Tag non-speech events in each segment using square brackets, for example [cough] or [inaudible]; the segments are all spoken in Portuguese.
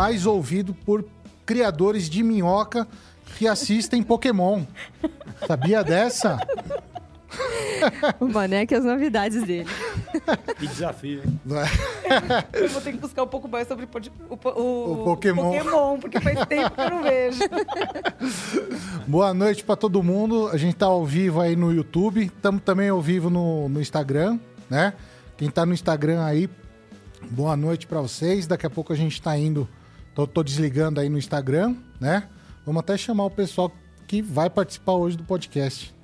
mais ouvido por criadores de minhoca que assistem Pokémon. Sabia dessa? o Maneco e as novidades dele. Que desafio, hein? Eu vou ter que buscar um pouco mais sobre o, o, o, o Pokémon. Pokémon, porque faz tempo que eu não vejo. Boa noite para todo mundo. A gente tá ao vivo aí no YouTube. Estamos também ao vivo no, no Instagram, né? Quem tá no Instagram aí, boa noite para vocês. Daqui a pouco a gente tá indo. Tô, tô desligando aí no Instagram, né? Vamos até chamar o pessoal que vai participar hoje do podcast.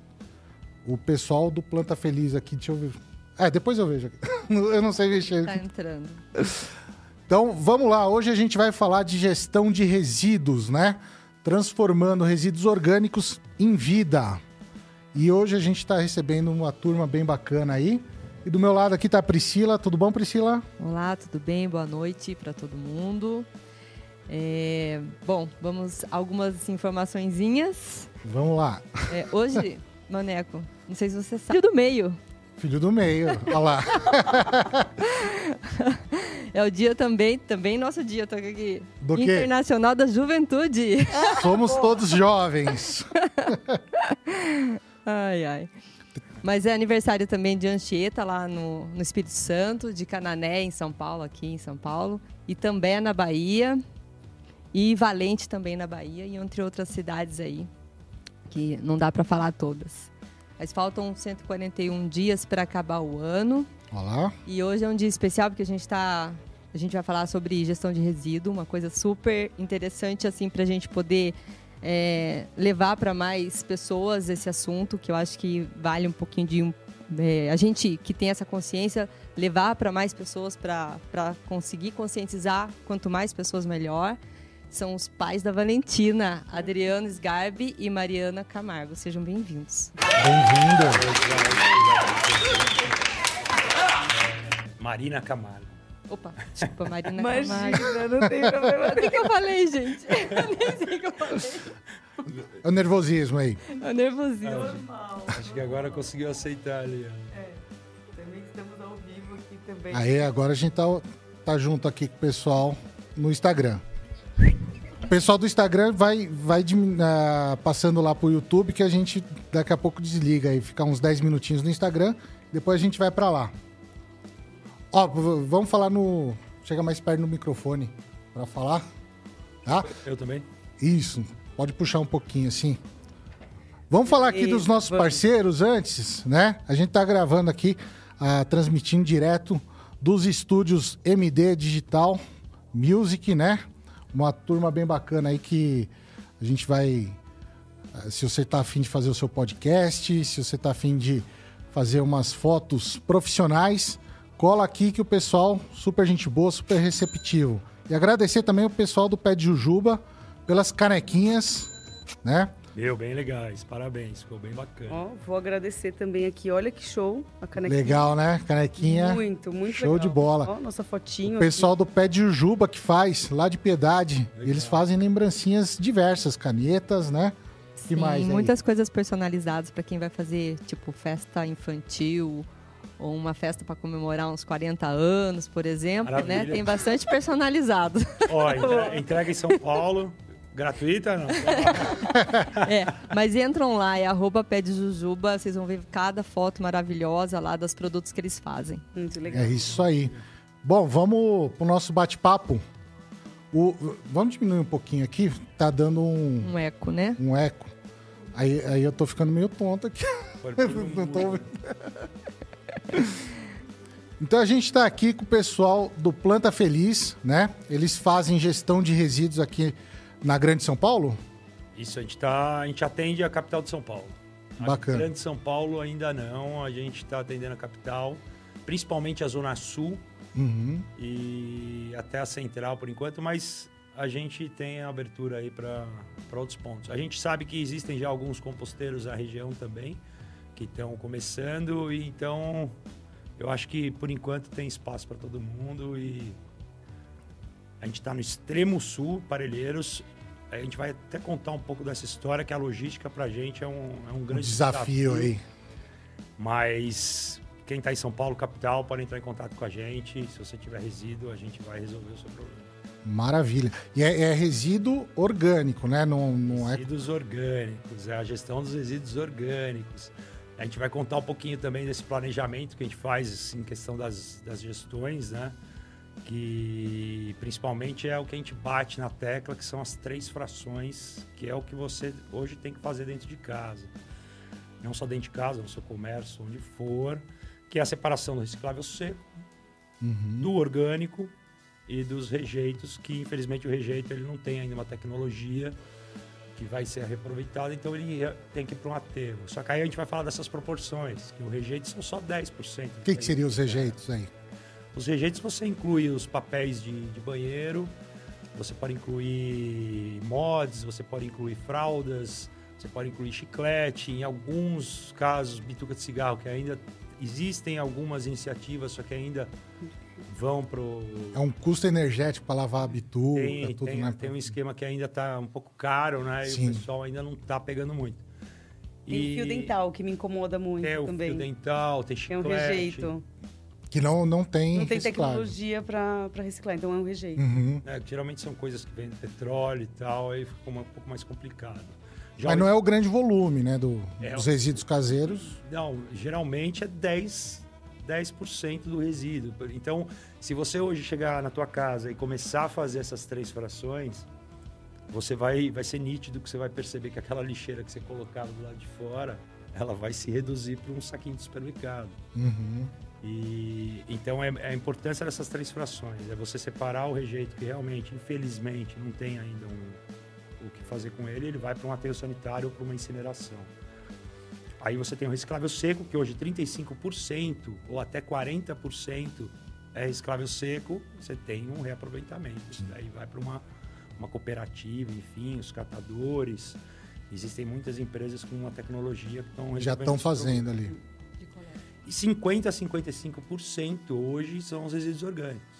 O pessoal do Planta Feliz aqui, deixa eu ver. É, depois eu vejo. [laughs] eu não sei mexer. Tá entrando. Então, vamos lá. Hoje a gente vai falar de gestão de resíduos, né? Transformando resíduos orgânicos em vida. E hoje a gente está recebendo uma turma bem bacana aí. E do meu lado aqui está a Priscila. Tudo bom, Priscila? Olá, tudo bem? Boa noite para todo mundo. É, bom, vamos algumas informaçõezinhas. Vamos lá. É, hoje, [laughs] Maneco, não sei se você sabe, filho do meio. Filho do meio, olha lá. [laughs] é o dia também, também nosso dia, tô aqui. Do Internacional quê? da Juventude. Somos todos jovens. [laughs] ai, ai. Mas é aniversário também de Anchieta, lá no, no Espírito Santo, de Canané, em São Paulo, aqui em São Paulo. E também na Bahia. E Valente também na Bahia, e entre outras cidades aí, que não dá para falar todas. Mas faltam 141 dias para acabar o ano. Olá. E hoje é um dia especial porque a gente está a gente vai falar sobre gestão de resíduo, uma coisa super interessante assim para a gente poder é, levar para mais pessoas esse assunto, que eu acho que vale um pouquinho de é, a gente que tem essa consciência levar para mais pessoas para conseguir conscientizar quanto mais pessoas melhor são os pais da Valentina, Adriano Sgarbi e Mariana Camargo. Sejam bem-vindos. Bem-vinda. Marina Camargo. Opa, desculpa, Marina [laughs] Imagina, Camargo. não tem problema. O que, que eu falei, gente? [laughs] Eu nem sei o que eu falei. É o nervosismo aí. É o nervosismo. Normal. Acho que agora conseguiu aceitar ali. É, também estamos ao vivo aqui também. Aí agora a gente tá, tá junto aqui com o pessoal no Instagram. O pessoal do Instagram vai, vai uh, passando lá pro YouTube que a gente daqui a pouco desliga aí, ficar uns 10 minutinhos no Instagram, depois a gente vai para lá. Ó, vamos falar no. Chega mais perto no microfone para falar. Tá? Eu também? Isso. Pode puxar um pouquinho assim. Vamos falar aqui dos nossos parceiros antes, né? A gente tá gravando aqui, uh, transmitindo direto dos estúdios MD Digital Music, né? Uma turma bem bacana aí que a gente vai. Eh, se você está afim de fazer o seu podcast, se você está afim de fazer umas fotos profissionais, cola aqui que o pessoal, super gente boa, super receptivo. E agradecer também o pessoal do Pé de Jujuba pelas canequinhas, né? Meu, bem legais. Parabéns. Ficou bem bacana. Ó, vou agradecer também aqui. Olha que show a canequinha. Legal, né? Canequinha. Muito, muito show legal. de bola. Ó, nossa fotinho. O pessoal aqui. do Pé de Jujuba que faz, lá de Piedade. Legal. Eles fazem lembrancinhas diversas, canetas, né? Sim, que mais aí? muitas coisas personalizadas para quem vai fazer, tipo, festa infantil ou uma festa para comemorar uns 40 anos, por exemplo, né? Maravilha. Tem bastante personalizado. Ó, entre- entrega em São Paulo. Gratuita, não? [laughs] É, mas entram lá, é arroba pé de jujuba, vocês vão ver cada foto maravilhosa lá dos produtos que eles fazem. Muito legal. É isso aí. Bom, vamos pro nosso bate-papo. O- vamos diminuir um pouquinho aqui, tá dando um, Um eco, né? um eco. Aí, aí eu tô ficando meio tonto aqui. [laughs] Não tô ouvindo. [laughs] Então a gente está aqui com o pessoal do Planta Feliz, né? Eles fazem gestão de resíduos aqui na Grande São Paulo. Isso, a gente, tá, a gente atende a capital de São Paulo. A Bacana. Grande São Paulo ainda não. A gente está atendendo a capital, principalmente a Zona Sul Uhum. e até a Central por enquanto, mas a gente tem a abertura aí para outros pontos. A gente sabe que existem já alguns composteiros na região também que estão começando e então eu acho que por enquanto tem espaço para todo mundo e a gente está no extremo sul, Parelheiros. A gente vai até contar um pouco dessa história, que a logística para a gente é um, é um Um grande desafio aí. Mas quem está em São Paulo, capital, pode entrar em contato com a gente. Se você tiver resíduo, a gente vai resolver o seu problema. Maravilha. E é, é resíduo orgânico, né? Não, não resíduos é... orgânicos, é a gestão dos resíduos orgânicos. A gente vai contar um pouquinho também desse planejamento que a gente faz assim, em questão das, das gestões, né? Que principalmente é o que a gente bate na tecla, que são as três frações, que é o que você hoje tem que fazer dentro de casa. Não só dentro de casa, no seu comércio, onde for, que é a separação do reciclável seco, uhum. do orgânico e dos rejeitos, que infelizmente o rejeito ele não tem ainda uma tecnologia que vai ser reaproveitada, então ele tem que ir para um aterro. Só que aí a gente vai falar dessas proporções, que o rejeito são só 10%. O que, que seriam os rejeitos aí? Os rejeitos você inclui os papéis de, de banheiro, você pode incluir mods, você pode incluir fraldas, você pode incluir chiclete, em alguns casos bituca de cigarro, que ainda existem algumas iniciativas, só que ainda vão pro. É um custo energético para lavar a bituca, tem, tudo, tem, né? Tem um esquema que ainda está um pouco caro, né? Sim. E o pessoal ainda não está pegando muito. Tem e... fio dental, que me incomoda muito tem também. Tem o fio dental, tem chiclete. Tem um rejeito. Que não, não tem Não tem tecnologia para reciclar, então é um rejeito. Uhum. É, geralmente são coisas que vêm do petróleo e tal, aí fica um pouco mais complicado. Já Mas não é o grande volume, né, do, é, dos resíduos caseiros? Não, geralmente é 10 10% do resíduo. Então, se você hoje chegar na tua casa e começar a fazer essas três frações, você vai, vai ser nítido que você vai perceber que aquela lixeira que você colocava do lado de fora, ela vai se reduzir para um saquinho de supermercado. Uhum. E então é, é, a importância dessas três frações, é você separar o rejeito que realmente, infelizmente, não tem ainda um, o que fazer com ele, ele vai para um aterro sanitário ou para uma incineração. Aí você tem o reciclável seco, que hoje 35% ou até 40% é reciclável seco, você tem um reaproveitamento. Isso daí vai para uma, uma cooperativa, enfim, os catadores. Existem muitas empresas com uma tecnologia que estão Já estão fazendo ali. E 50% a 55% hoje são os resíduos orgânicos.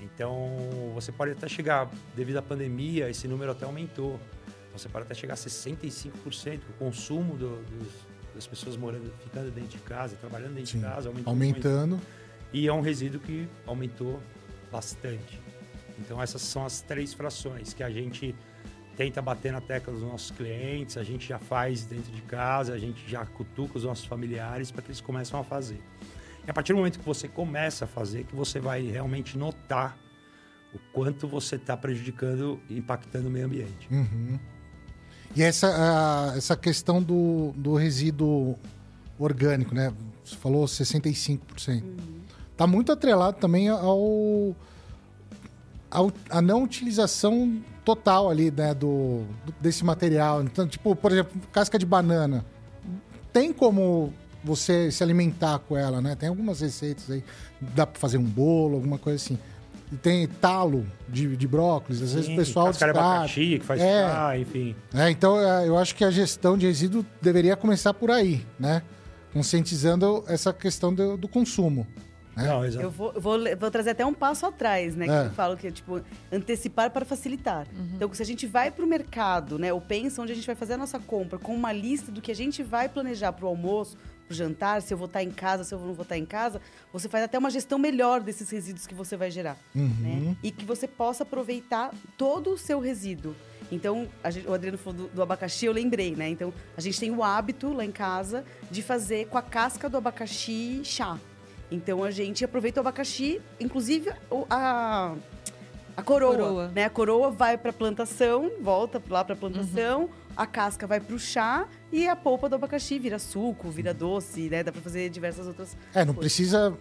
Então, você pode até chegar, devido à pandemia, esse número até aumentou. Você pode até chegar a 65%, o consumo do, dos, das pessoas morando, ficando dentro de casa, trabalhando dentro Sim. de casa, aumentando. Muito. E é um resíduo que aumentou bastante. Então essas são as três frações que a gente tenta bater na tecla dos nossos clientes, a gente já faz dentro de casa, a gente já cutuca os nossos familiares para que eles comecem a fazer. E a partir do momento que você começa a fazer, que você vai realmente notar o quanto você está prejudicando e impactando o meio ambiente. Uhum. E essa, a, essa questão do, do resíduo orgânico, né? Você falou 65%. Uhum. Tá muito atrelado também ao, ao a não utilização total ali, né, do, desse material. Então, tipo, por exemplo, casca de banana. Tem como você se alimentar com ela, né? Tem algumas receitas aí, dá para fazer um bolo, alguma coisa assim tem talo de, de brócolis, às Sim, vezes o pessoal descarta. abacaxi, que faz é, chá, enfim. É, então, é, eu acho que a gestão de resíduo deveria começar por aí, né? Conscientizando essa questão do, do consumo. Né? Não, eu vou, vou, vou, trazer até um passo atrás, né? Que é. eu falo que é tipo antecipar para facilitar. Uhum. Então, se a gente vai para o mercado, né? Ou pensa onde a gente vai fazer a nossa compra com uma lista do que a gente vai planejar para o almoço, para o jantar, se eu vou estar em casa, se eu não vou estar em casa, você faz até uma gestão melhor desses resíduos que você vai gerar. Uhum. Né? E que você possa aproveitar todo o seu resíduo. Então, gente, o Adriano falou do, do, abacaxi, eu lembrei, né? Então, a gente tem o hábito lá em casa de fazer com a casca do abacaxi chá. Então, a gente aproveita o abacaxi, inclusive a, a coroa, coroa. Né? A coroa vai para a plantação, volta lá para a plantação, uhum. a casca vai para o chá e a polpa do abacaxi vira suco, vira doce, né? Dá para fazer diversas outras É, não coisas. precisa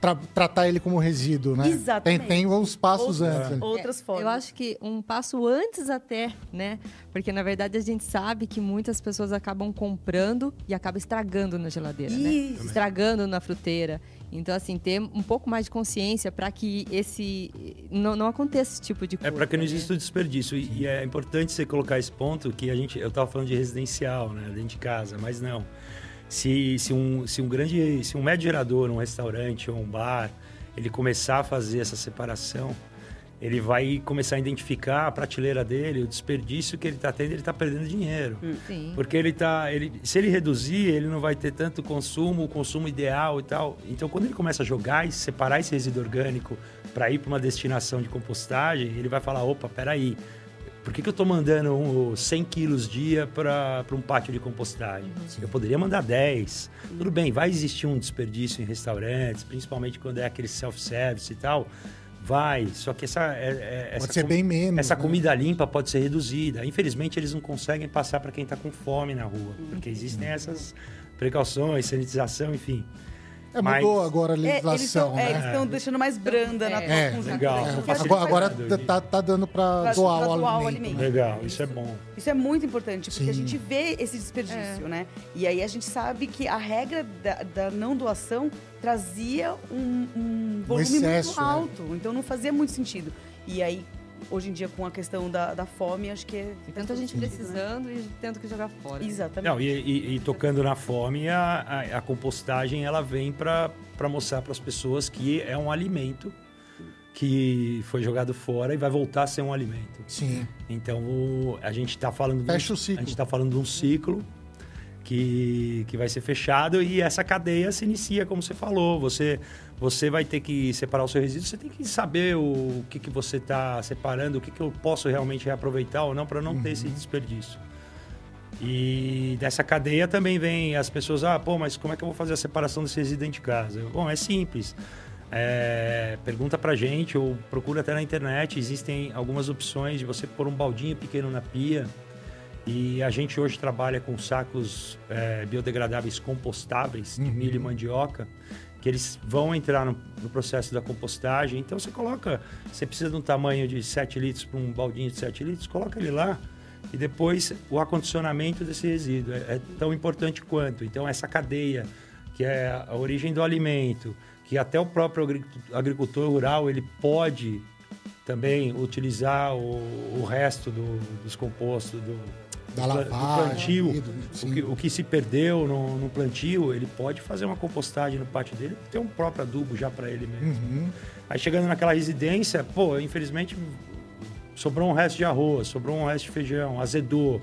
tra tratar ele como resíduo, né? Exatamente. Tem, tem uns passos outras, antes. Outras formas. Eu acho que um passo antes até, né? Porque na verdade a gente sabe que muitas pessoas acabam comprando e acabam estragando na geladeira, né? Isso. né? Estragando na fruteira. Então, assim, ter um pouco mais de consciência para que esse não, não aconteça esse tipo de coisa. É para que não exista né? desperdício. E, e, é importante você colocar esse ponto que a gente. Eu estava falando de residencial, né? Dentro de casa, mas não. Se, se, um, se um grande. Se um médio gerador, um restaurante ou um bar, ele começar a fazer essa separação, ele vai começar a identificar a prateleira dele, o desperdício que ele está tendo, ele está perdendo dinheiro. Hum. Sim. Porque ele tá. Ele, se ele reduzir, ele não vai ter tanto consumo, o consumo ideal e tal. Então, quando ele começa a jogar e separar esse resíduo orgânico para ir para uma destinação de compostagem, ele vai falar: opa, peraí. Por que, que eu estou mandando um, 100 quilos dia para um pátio de compostagem? Uhum. Eu poderia mandar 10. Tudo bem, vai existir um desperdício em restaurantes, principalmente quando é aquele self-service e tal. Vai, só que essa, é, é, essa ser bem menos. essa né? comida limpa pode ser reduzida. Infelizmente, eles não conseguem passar para quem está com fome na rua, porque existem essas precauções, sanitização, enfim. É, mudou mas- agora a É, eles legislação, estão né? estão deixando mais branda na É. troca com os legal. É, a Agora, agora tá, tá dando para doar, doar o alimento. alimento. né? Legal, isso é bom. Isso é muito importante, porque a Sim. gente vê esse desperdício, né? E aí a gente sabe que a regra da, da não doação trazia um, um volume excesso, muito né? alto, então não fazia muito sentido. E aí, hoje em dia, com a questão da, da fome, acho que é. E tanta gente sentido, né? precisando e tendo que jogar fora. Exatamente. Não, e, e- e tocando na fome, a, a- a compostagem ela vem para mostrar para as pessoas que é um alimento que foi jogado fora e vai voltar a ser um alimento. Sim. Então o- a gente está falando de um- Fecha o ciclo. a gente está falando de um ciclo que, que vai ser fechado e essa cadeia se inicia como você falou. Você você vai ter que separar o seu resíduo. Você tem que saber o, que que você está separando, o que que eu posso realmente reaproveitar ou não para não ter Uhum. esse desperdício. E dessa cadeia também vem as pessoas, ah, pô, mas como é que eu vou fazer a separação desse resíduo dentro de casa? Bom, é simples. É, pergunta pra gente ou procura até na internet. Existem algumas opções de você pôr um baldinho pequeno na pia. E a gente hoje trabalha com sacos é, biodegradáveis compostáveis de Uhum. milho e mandioca, que eles vão entrar no, no processo da compostagem. Então você coloca, você precisa de um tamanho de 7 litros para um baldinho de 7 litros, coloca ele lá e depois o acondicionamento desse resíduo é, é tão importante quanto. Então essa cadeia, que é a origem do alimento, que até o próprio agricultor, rural ele pode também utilizar o, o resto do, dos compostos do, Da lavagem. plantio, do- o que, o que se perdeu no, no plantio, ele pode fazer uma compostagem no pátio dele, ter um próprio adubo já para ele mesmo. Uhum. Aí chegando naquela residência, pô, infelizmente sobrou um resto de arroz, sobrou um resto de feijão, azedou,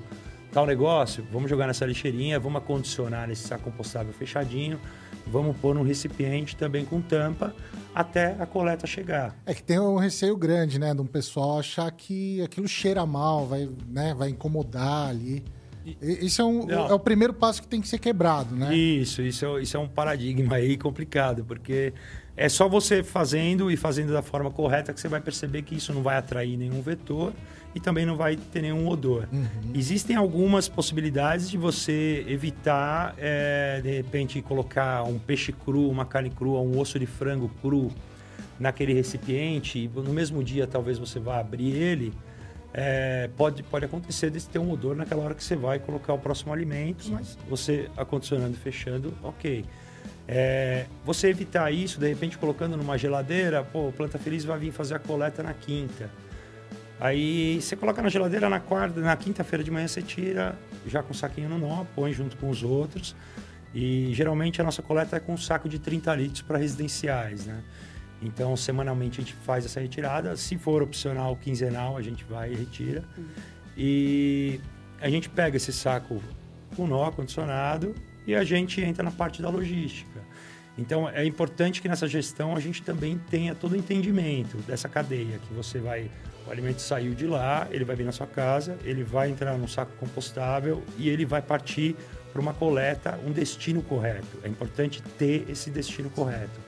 tal negócio, vamos jogar nessa lixeirinha, vamos acondicionar nesse saco compostável fechadinho, vamos pôr num recipiente também com tampa até a coleta chegar. É que tem um receio grande, né? De um pessoal achar que aquilo cheira mal, vai, né, vai incomodar ali. Isso é, um, é o primeiro passo que tem que ser quebrado, né? Isso, isso é, isso é um paradigma aí complicado, porque é só você fazendo e fazendo da forma correta que você vai perceber que isso não vai atrair nenhum vetor e também não vai ter nenhum odor. Uhum. Existem algumas possibilidades de você evitar, é, de repente, colocar um peixe cru, uma carne crua, um osso de frango cru naquele recipiente e no mesmo dia talvez você vá abrir ele. é, pode, pode acontecer de ter um odor naquela hora que você vai colocar o próximo alimento, mas você acondicionando e fechando, ok. É, você evitar isso, de repente colocando numa geladeira, pô, Planta Feliz vai vir fazer a coleta na quinta. Aí você coloca na geladeira na quarta, na quinta-feira de manhã você tira, já com o saquinho no nó, põe junto com os outros. E geralmente a nossa coleta é com um saco de 30 litros para residenciais, né? Então, semanalmente a gente faz essa retirada. Se for opcional, quinzenal, a gente vai e retira. E a gente pega esse saco com nó condicionado e a gente entra na parte da logística. Então, é importante que nessa gestão a gente também tenha todo o entendimento dessa cadeia, que você vai... O alimento saiu de lá, ele vai vir na sua casa, ele vai entrar num saco compostável e ele vai partir para uma coleta, um destino correto. É importante ter esse destino correto.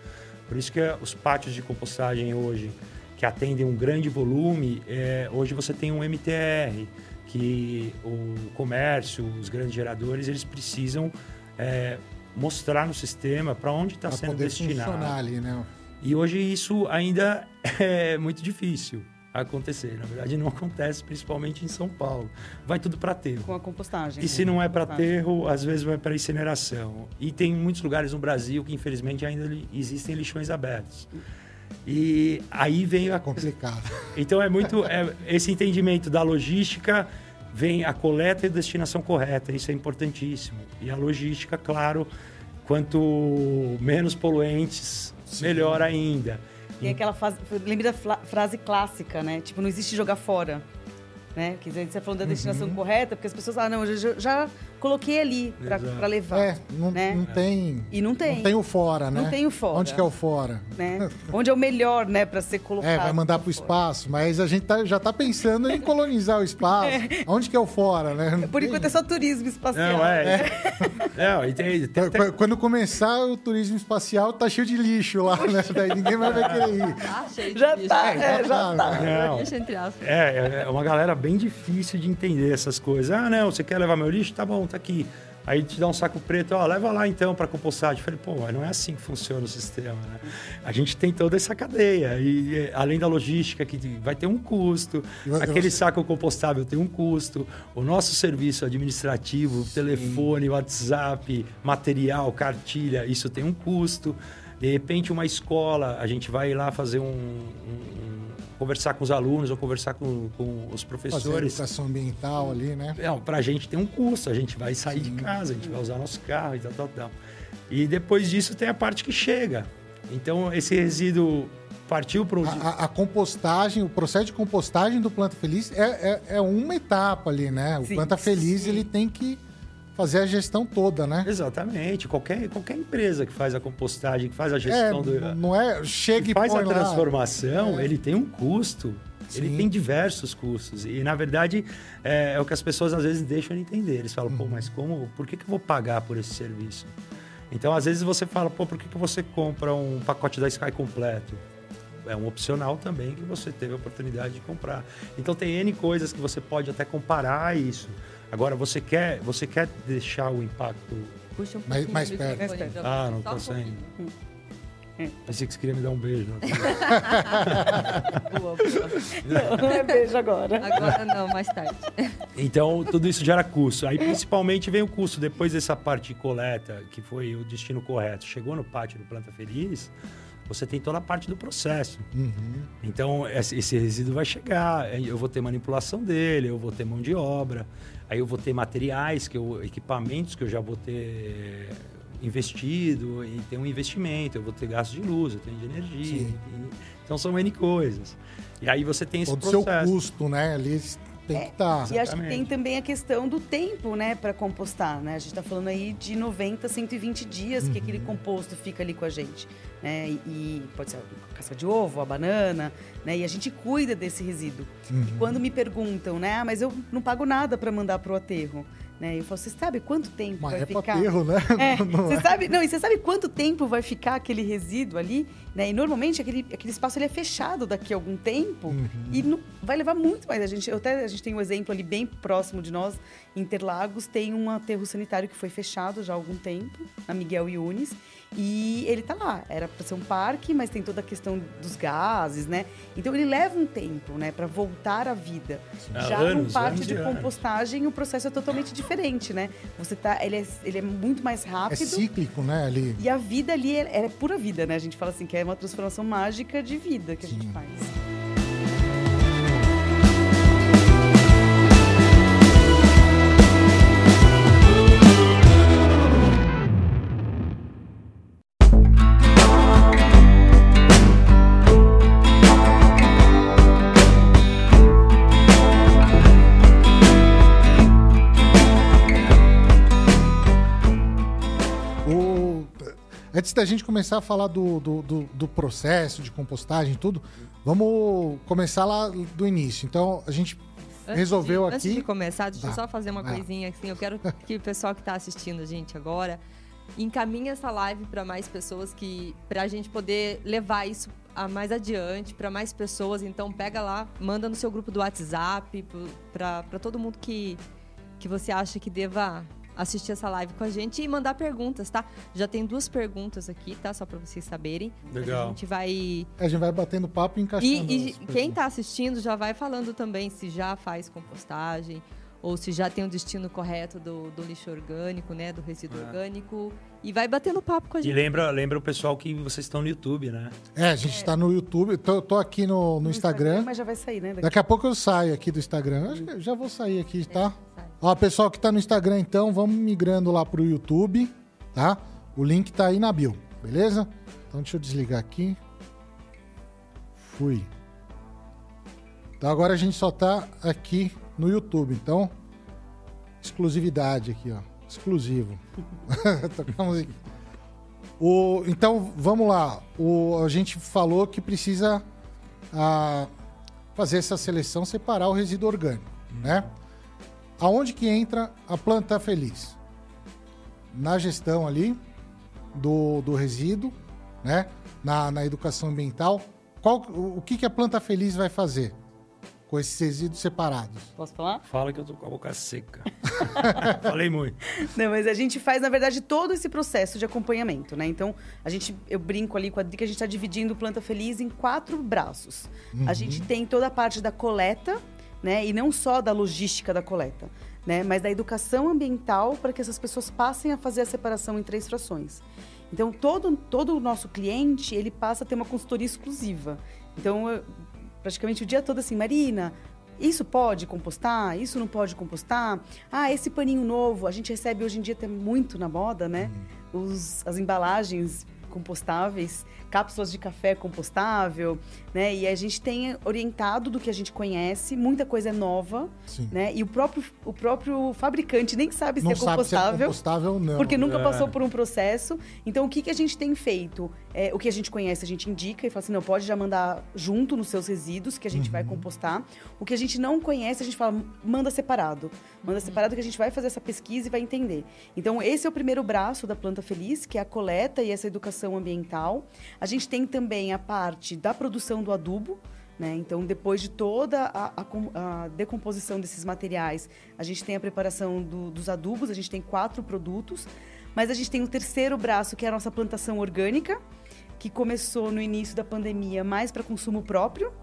Por isso que eh, os pátios de compostagem hoje, que atendem um grande volume, é, hoje você tem um MTR, que o comércio, os grandes geradores, eles precisam é, mostrar no sistema para onde está sendo poder destinado. ali, né? E hoje isso ainda [laughs] é muito difícil acontecer. Na verdade, não [laughs] acontece, principalmente em São Paulo. Vai tudo para aterro. Com a compostagem. E se não é para aterro, às vezes vai para incineração. E tem muitos lugares no Brasil que, infelizmente, ainda li- existem lixões abertos. E aí vem a Complicado. [laughs] então é muito é, esse entendimento da logística vem a coleta e destinação correta. Isso é importantíssimo. E a logística, claro, quanto menos poluentes, Sim. melhor ainda. Tem aquela frase, lembra da frase clássica, né? Tipo, não existe jogar fora né? Quer dizer, você falou da destinação uhum. correta, porque as pessoas falam, ah, não, eu já, já coloquei ali para levar. É, não, né? não tem. E não tem. Não tem o fora, né? Não tem o fora. Onde que é o fora? Né? [laughs] Onde é o melhor, né, para ser colocado. É, vai mandar para o espaço, mas a gente tá, já está pensando em colonizar o espaço. [laughs] É. Onde que é o fora, né? Por enquanto é só turismo espacial. Não, é. [laughs] é. tem, tem, tem, Quando começar o turismo espacial, tá cheio de lixo lá, né? Daí ninguém vai ver querer ir. Tá cheio de já lixo. Tá, é, já tá. Não. É, é uma galera bem difícil de entender essas coisas. Ah, não, você quer levar meu lixo? Tá bom, tá aqui. Aí te dá um saco preto, ó, leva lá então para compostagem. Eu falei, pô, mas não é assim que funciona o sistema, né? A gente tem toda essa cadeia e além da logística que vai ter um custo, aquele saco compostável tem um custo, o nosso serviço administrativo, Sim. telefone, WhatsApp, material, cartilha, isso tem um custo. De repente, uma escola, a gente vai lá fazer um, um conversar com os alunos ou conversar com, com os professores. Fazer educação ambiental ali, né? Não, para a gente tem um custo, a gente vai sair Sim. de casa, a gente vai usar nosso carro e tal, tal, tal. E depois disso tem a parte que chega. Então, esse resíduo partiu para o... A, a, compostagem, o processo de compostagem do Planta Feliz é, é, é uma etapa ali, né? O sim, Planta Feliz, sim. ele tem que fazer a gestão toda, né? Exatamente. Qualquer, qualquer empresa que faz a compostagem, que faz a gestão é, do. Não é chega e faz a transformação, é. ele tem um custo. Sim. Ele tem diversos custos. E, na verdade, é, é, o que as pessoas às vezes deixam de entender. Eles falam, uhum. pô, mas como, por que, que eu vou pagar por esse serviço? Então, às vezes você fala, pô, por que, que você compra um pacote da Sky completo? É um opcional também que você teve a oportunidade de comprar. Então, tem N coisas que você pode até comparar isso. Agora, você quer, você quer deixar o impacto... Puxa um mais, mais perto. Mais perto. Ah, não está saindo. Um Pensei que você queria me dar um beijo. Né? [laughs] boa, boa. Não, não é beijo agora. Agora não, mais tarde. Então, tudo isso gera custo. Aí, principalmente, vem o custo. Depois dessa parte de coleta, que foi o destino correto, chegou no pátio do Planta Feliz, você tem toda a parte do processo. Uhum. Então, esse resíduo vai chegar, eu vou ter manipulação dele, eu vou ter mão de obra, Aí eu vou ter materiais, que eu, equipamentos que eu já vou ter investido e tem um investimento, eu vou ter gasto de luz, eu tenho de energia. então são N coisas. E aí você tem esse Todo processo. seu custo, né? Ali tem que estar. Tá. E acho que tem também a questão do tempo, né, para compostar, né? A gente está falando aí de 90, 120 dias uhum. que aquele composto fica ali com a gente, né? E, e pode ser a casca de ovo, a banana, né? E a gente cuida desse resíduo. Uhum. E quando me perguntam, né, ah, mas eu não pago nada para mandar para o aterro. Né? Eu falo, você sabe quanto tempo Mas vai [laughs] é ficar? Né? É, não você é. sabe, não, e você sabe quanto tempo vai ficar aquele resíduo ali? Né? E normalmente aquele, aquele espaço ele é fechado daqui a algum tempo uhum. e não, vai levar muito mais. A gente, até a gente tem um exemplo ali bem próximo de nós, Interlagos, tem um aterro sanitário que foi fechado já há algum tempo, na Miguel Yunes. E ele tá lá. Era para ser um parque, mas tem toda a questão dos gases, né? Então ele leva um tempo, né, para voltar à vida. Já anos, no parque de compostagem, anos. o processo é totalmente diferente, né? Você tá, ele é, ele é muito mais rápido. É cíclico, né, ali. E a vida ali é, é pura vida, né? A gente fala assim que é uma transformação mágica de vida que Sim. a gente faz. Antes da gente começar a falar do, do, do, do processo de compostagem e tudo, vamos começar lá do início. Então, a gente Antes resolveu de, aqui. Antes de começar, deixa eu só fazer uma coisinha assim. Eu quero que o pessoal que está assistindo a gente agora encaminhe essa live para mais pessoas que para a gente poder levar isso a mais adiante para mais pessoas. Então pega lá, manda no seu grupo do WhatsApp para todo mundo que que você acha que deva assistir essa live com a gente e mandar perguntas, tá? Já tem duas perguntas aqui, tá? Só para vocês saberem. Legal. A gente vai. A gente vai batendo papo e encaixando. E, e quem está assistindo já vai falando também se já faz compostagem ou se já tem o destino correto do, do lixo orgânico, né? Do resíduo é. orgânico. E vai batendo papo com a gente. E lembra, lembra o pessoal que vocês estão no YouTube, né? É, a gente está é. no YouTube. Tô, tô aqui no, no, no Instagram. Instagram. Mas já vai sair, né? Daqui. Daqui a pouco eu saio aqui do Instagram. Eu já vou sair aqui, tá? É, Ó, pessoal que tá no Instagram, então, vamos migrando lá pro YouTube, tá? O link tá aí na bio, beleza? Então deixa eu desligar aqui. Fui. Então agora a gente só tá aqui no YouTube. Então, exclusividade aqui, ó. Exclusivo. [laughs] O, então, vamos lá. O, a gente falou que precisa ah, fazer essa seleção, separar o resíduo orgânico, né? Aonde que entra a planta feliz? Na gestão ali do, do resíduo, né? Na, na educação ambiental. Qual, o, o que, que a planta feliz vai fazer com esses resíduos separados? Posso falar? Fala que eu tô com a boca seca. [laughs] Falei muito. Não, mas a gente faz, na verdade, todo esse processo de acompanhamento, né? Então, a gente, eu brinco ali com a Adri que a gente está dividindo o Planta Feliz em quatro braços. A gente tem toda a parte da coleta, né? E não só da logística da coleta, né? Mas da educação ambiental para que essas pessoas passem a fazer a separação em três frações. Então, todo, todo o nosso cliente, ele passa a ter uma consultoria exclusiva. Então, eu- praticamente o dia todo assim, Marina, isso pode compostar? Isso não pode compostar? Ah, esse paninho novo, a gente recebe hoje em dia até muito na moda, né? Os, as embalagens compostáveis, cápsulas de café compostável, né? E a gente tem orientado do que a gente conhece, muita coisa é nova, Sim. né? E o próprio, o próprio fabricante nem sabe se Não é sabe se é compostável. compostável não. Porque nunca É. passou por um processo. Então, o que, que a gente tem feito? É, o que a gente conhece, a gente indica e fala assim: não, pode já mandar junto nos seus resíduos, que a gente vai compostar. O que a gente não conhece, a gente fala: manda separado. Manda separado que a gente vai fazer essa pesquisa e vai entender. Então, esse é o primeiro braço da Planta Feliz, que é a coleta e essa educação ambiental. A gente tem também a parte da produção do adubo. Né? Então, depois de toda a, a a decomposição desses materiais, a gente tem a preparação do- dos adubos, a gente tem quatro produtos, mas a gente tem o terceiro braço, que é a nossa plantação orgânica, que começou no início da pandemia mais para consumo próprio.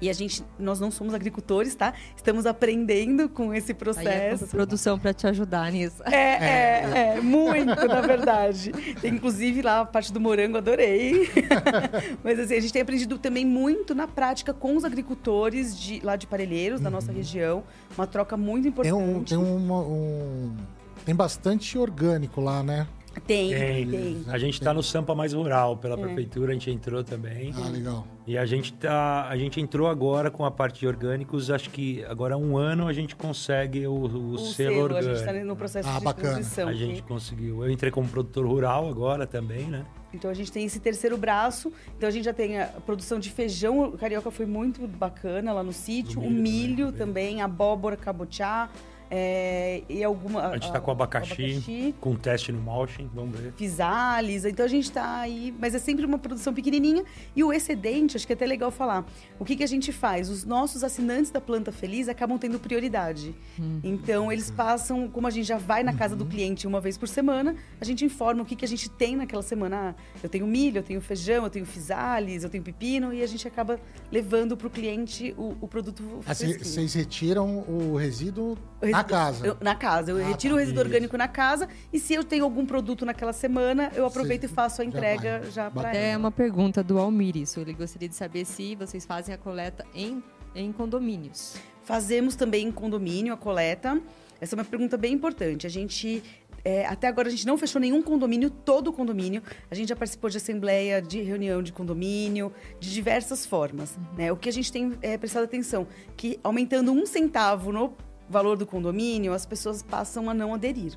E a gente, nós não somos agricultores, tá? Estamos aprendendo com esse Aí é processo. produção para te ajudar nisso. É, é, é, muito, na verdade. Tem, inclusive lá a parte do morango, adorei. [laughs] Mas assim, a gente tem aprendido também muito na prática com os agricultores de, lá de Parelheiros, da nossa região. Uma troca muito Tem, importante. um, tem, uma- um- tem bastante orgânico lá, né? Tem, Tem. tem. A gente está no Sampa Mais Rural, pela prefeitura, a gente entrou também. Ah, legal. E a gente tá, a gente entrou agora com a parte de orgânicos, acho que agora há um ano a gente consegue o, o O selo selo, a orgânico. gente está no processo Ah, de bacana. transição. A gente conseguiu. Eu entrei como produtor rural agora também, né? Então a gente tem esse terceiro braço. Então a gente já tem a produção de feijão. O carioca foi muito bacana lá no sítio. Do o milho milho também, também, abóbora, cabotiá. É, e alguma. A gente tá com abacaxi, abacaxi com teste no Malchin, vamos ver. Fisales, então a gente está aí, mas é sempre uma produção pequenininha e o excedente, acho que é até legal falar. O que, que a gente faz? Os nossos assinantes da Planta Feliz acabam tendo prioridade. Então eles passam, como a gente já vai na casa do cliente uma vez por semana, a gente informa o que, que a gente tem naquela semana. Ah, eu tenho milho, eu tenho feijão, eu tenho fisales, eu tenho pepino e a gente acaba levando para o cliente o, o produto Assim, fresquinho. Vocês retiram o resíduo na casa. eu- na casa. Eu Ah, retiro tá. o resíduo Isso. orgânico na casa e se eu tenho algum produto naquela semana, eu aproveito Sim, e faço a já entrega vai. já, para Bacana. É uma pergunta do Almir isso. Ele gostaria de saber se vocês fazem a coleta em, em condomínios. Fazemos também em condomínio a coleta. Essa é uma pergunta bem importante. A gente. é, até agora a gente não fechou nenhum condomínio, todo o condomínio. A gente já participou de assembleia, de reunião de condomínio, de diversas formas. né? O que a gente tem é, prestado atenção, que aumentando um centavo no valor do condomínio, as pessoas passam a não aderir.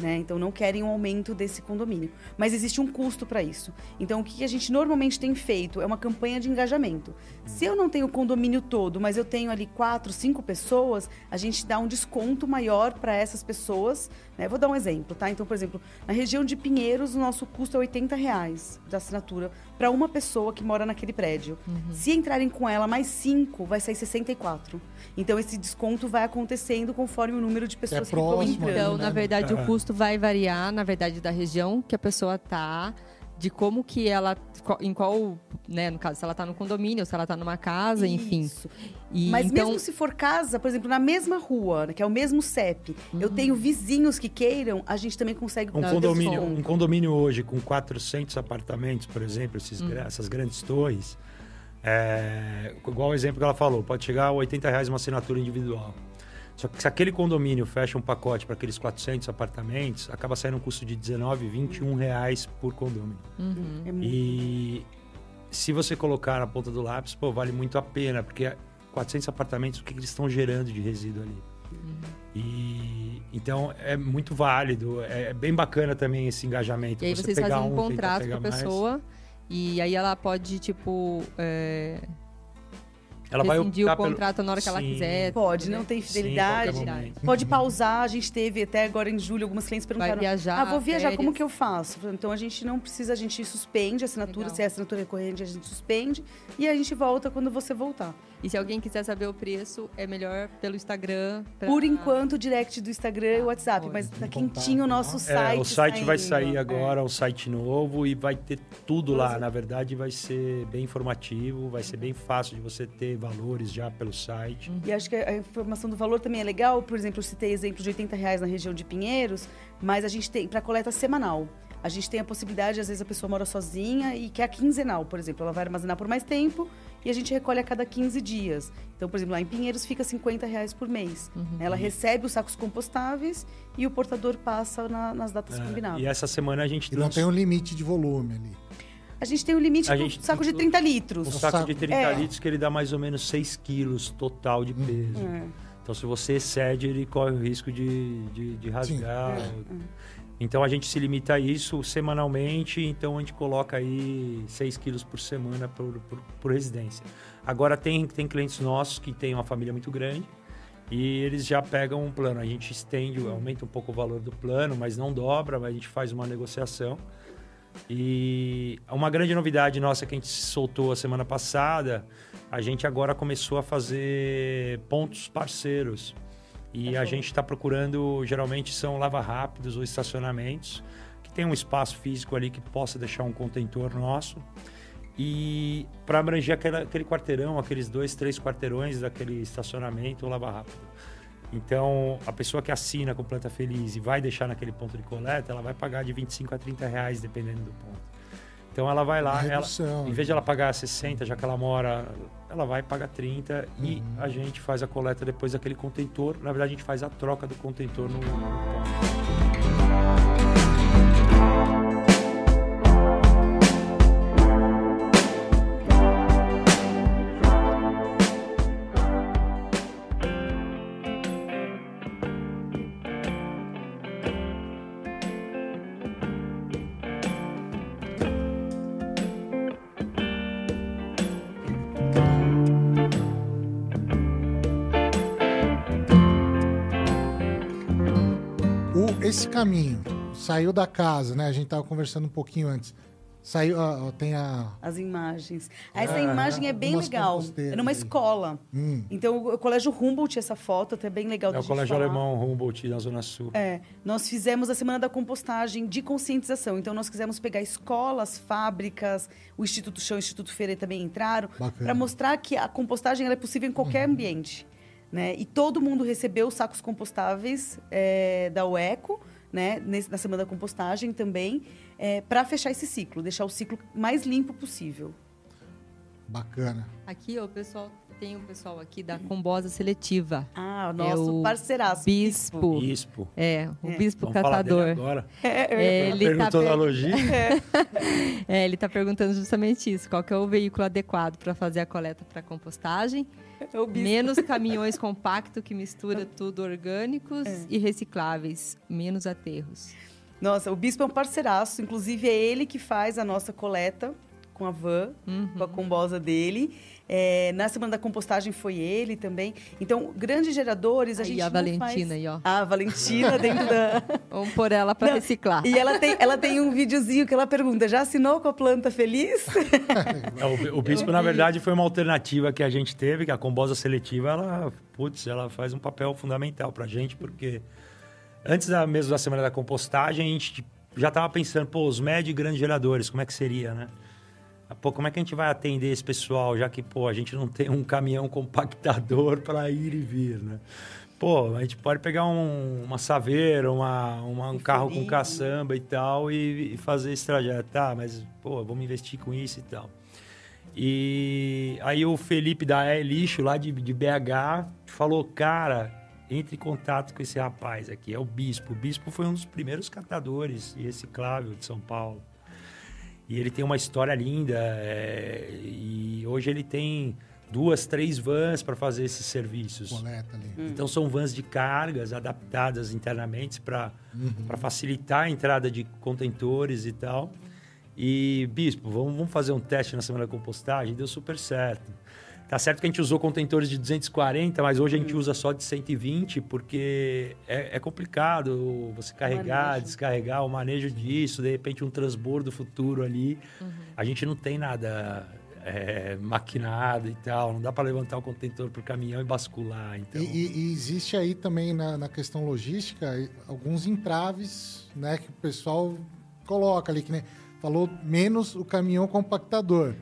Né? Então não querem um aumento desse condomínio. Mas existe um custo para isso. Então o que a gente normalmente tem feito é uma campanha de engajamento. Se eu não tenho o condomínio todo, mas eu tenho ali quatro, cinco pessoas, a gente dá um desconto maior para essas pessoas. Né? Vou dar um exemplo, tá? Então, por exemplo, na região de Pinheiros, o nosso custo é 80 reais da assinatura para uma pessoa que mora naquele prédio. Se entrarem com ela mais cinco, vai sair 64. Então esse desconto vai acontecendo conforme o número de pessoas que vão próximo entrando. ali, Então, né? na verdade, É. o custo vai variar, na verdade, da região que a pessoa tá, de como que ela, qual- em qual, né, no caso, se ela tá no condomínio, se ela tá numa casa, enfim. Isso. E Mas então, mesmo se for casa, por exemplo, na mesma rua, né, que é o mesmo CEP, eu tenho vizinhos que queiram, a gente também consegue Um condomínio, um condomínio hoje com 400 apartamentos, por exemplo, esses Hum. gra- essas grandes torres, é, igual o exemplo que ela falou, pode chegar a 80 reais uma assinatura individual. Só que se aquele condomínio fecha um pacote para aqueles 400 apartamentos, acaba saindo um custo de 19, 21 reais por condomínio. Uhum. É muito- E se você colocar na ponta do lápis, pô, vale muito a pena, porque 400 apartamentos, o que, que eles estão gerando de resíduo ali? Uhum. E então é muito válido, é, é bem bacana também esse engajamento. E aí você vocês fazem um, contrato com a pessoa mais. e aí ela pode, tipo. É ela vai rescindir o contrato pelo... na hora que ela quiser. Pode, não tem fidelidade. Sim, pode pausar. A gente teve até agora em julho algumas clientes perguntaram: vai viajar, Ah, vou viajar, férias. como que eu faço? Então a gente não precisa, a gente suspende a assinatura, Legal. se é assinatura recorrente, a gente suspende e a gente volta quando você voltar. E se alguém quiser saber o preço, é melhor pelo Instagram. Pra... Por enquanto, direct do Instagram e ah, WhatsApp. Mas tá quentinho o nosso site. É, o site saindo. vai sair agora, é. um site novo e vai ter tudo lá. Na verdade, vai ser bem informativo, vai ser bem fácil de você ter valores já pelo site. E acho que a informação do valor também é legal. Por exemplo, eu citei exemplo de 80 reais na região de Pinheiros, mas a gente tem para coleta semanal. A gente tem a possibilidade, às vezes a pessoa mora sozinha e quer a quinzenal, por exemplo. Ela vai armazenar por mais tempo e a gente recolhe a cada 15 dias. Então, por exemplo, lá em Pinheiros fica 50 reais por mês. Uhum. Ela recebe os sacos compostáveis e o portador passa na, nas datas é, combinadas. E essa semana a gente... E não tem um limite de volume ali. A gente tem um limite do gente, saco de 30 litros. Um saco de 30 é. litros que ele dá mais ou menos 6 quilos total de peso. É. Então, se você excede, ele corre o risco de, de, de rasgar. É. Então, a gente se limita a isso semanalmente. Então, a gente coloca aí 6 quilos por semana por, por, por residência. Agora, tem, tem clientes nossos que têm uma família muito grande. E eles já pegam um plano. A gente estende, aumenta um pouco o valor do plano, mas não dobra, mas a gente faz uma negociação. E uma grande novidade nossa que a gente soltou a semana passada, a gente agora começou a fazer pontos parceiros. E a gente está procurando, geralmente são lava rápidos ou estacionamentos, que tem um espaço físico ali que possa deixar um contentor nosso. E para abranger aquele, aquele quarteirão, aqueles dois, três quarteirões daquele estacionamento ou lava rápido. Então, a pessoa que assina com Planta Feliz e vai deixar naquele ponto de coleta, ela vai pagar de 25 a 30 reais, dependendo do ponto. Então, ela vai lá, ela, em vez de ela pagar 60, já que ela mora, ela vai pagar 30 uhum. e a gente faz a coleta depois daquele contentor. Na verdade, a gente faz a troca do contentor no, no caminho, saiu da casa, né? A gente tava conversando um pouquinho antes. Saiu, ó, tem a... As imagens. Essa é, imagem é bem legal. É numa escola. Hum. Então, o Colégio Humboldt, essa foto, até bem legal É o Colégio falar. Alemão Humboldt, na Zona Sul. É. Nós fizemos a Semana da Compostagem de conscientização. Então, nós quisemos pegar escolas, fábricas, o Instituto Chão o Instituto Feira também entraram, para mostrar que a compostagem é possível em qualquer uhum. ambiente. Né? E todo mundo recebeu sacos compostáveis é, da UECO, né? na semana da compostagem também, é, para fechar esse ciclo, deixar o ciclo mais limpo possível. Bacana. Aqui, o pessoal tem o pessoal aqui da Combosa Seletiva. Ah, o nosso é o parceiraço. Bispo. Bispo. É, o é. Bispo Vamos Catador. agora. É, é, ele perguntou tá per... logística. [laughs] é, ele está perguntando justamente isso. Qual que é o veículo adequado para fazer a coleta para compostagem? É menos [laughs] caminhões compactos que mistura tudo orgânicos é. e recicláveis, menos aterros. Nossa, o Bispo é um parceiraço, inclusive é ele que faz a nossa coleta com a van, uhum. com a combosa dele. É, na semana da compostagem foi ele também. Então, grandes geradores, a aí, gente a Valentina faz... aí, ó. A Valentina dentro da... [laughs] Vamos pôr ela para reciclar. E ela tem, ela tem um videozinho que ela pergunta, já assinou com a planta feliz? [laughs] É, o, o Bispo, na verdade, foi uma alternativa que a gente teve, que a combosa seletiva, ela, putz, ela faz um papel fundamental para a gente, porque antes da, mesmo da semana da compostagem, a gente já estava pensando, pô, os médios e grandes geradores, como é que seria, né? Pô, como é que a gente vai atender esse pessoal, já que, pô, a gente não tem um caminhão compactador [laughs] para ir e vir, né? Pô, a gente pode pegar um, uma saveira, uma, uma um carro com caçamba e tal e, e, fazer esse trajeto. Tá, mas, pô, vamos investir com isso e tal. E aí o Felipe da E Lixo, lá de, de BH, falou, cara, entre em contato com esse rapaz aqui, é o Bispo. O Bispo foi um dos primeiros catadores reciclável de São Paulo. E ele tem uma história linda. É, e hoje ele tem duas, três vans para fazer esses serviços. Coleta ali. Hum. Então são vans de cargas adaptadas internamente para uhum. facilitar a entrada de contentores e tal. E, Bispo, vamos, vamos fazer um teste na semana da compostagem? Deu super certo. Tá certo que a gente usou contentores de 240, mas hoje a gente hum. usa só de 120, porque é, é complicado você carregar, manejo. descarregar, o manejo disso, de repente um transbordo futuro ali. Uhum. A gente não tem nada é, maquinado e tal, não dá para levantar o contentor para o caminhão e bascular. Então... E, e, e existe aí também na, na, questão logística alguns entraves né, que o pessoal coloca ali, que né, falou menos o caminhão compactador.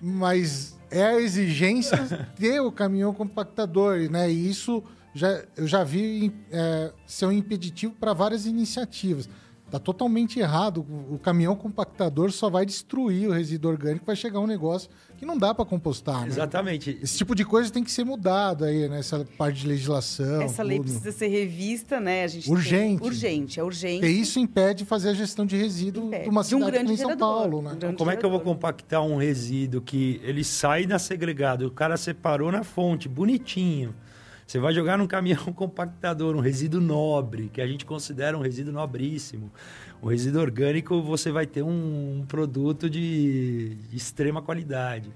Mas é a exigência [laughs] ter o caminhão compactador, né? E isso já, eu já vi é, ser um impeditivo para várias iniciativas. Está totalmente errado. O caminhão compactador só vai destruir o resíduo orgânico, vai chegar um negócio que não dá para compostar. Né? Exatamente. Esse tipo de coisa tem que ser mudado aí, nessa né? parte de legislação. Essa lei precisa ser revista, né? A gente urgente. Tem... Urgente, é urgente. E isso impede fazer a gestão de resíduo impede. de uma cidade de um grande como São Paulo, né? Um como é que eu vou compactar um resíduo que ele sai da segregado, o cara separou na fonte, bonitinho. Você vai jogar num caminhão [laughs] compactador, um resíduo nobre, que a gente considera um resíduo nobríssimo. O resíduo orgânico, você vai ter um, um produto de, de, extrema qualidade.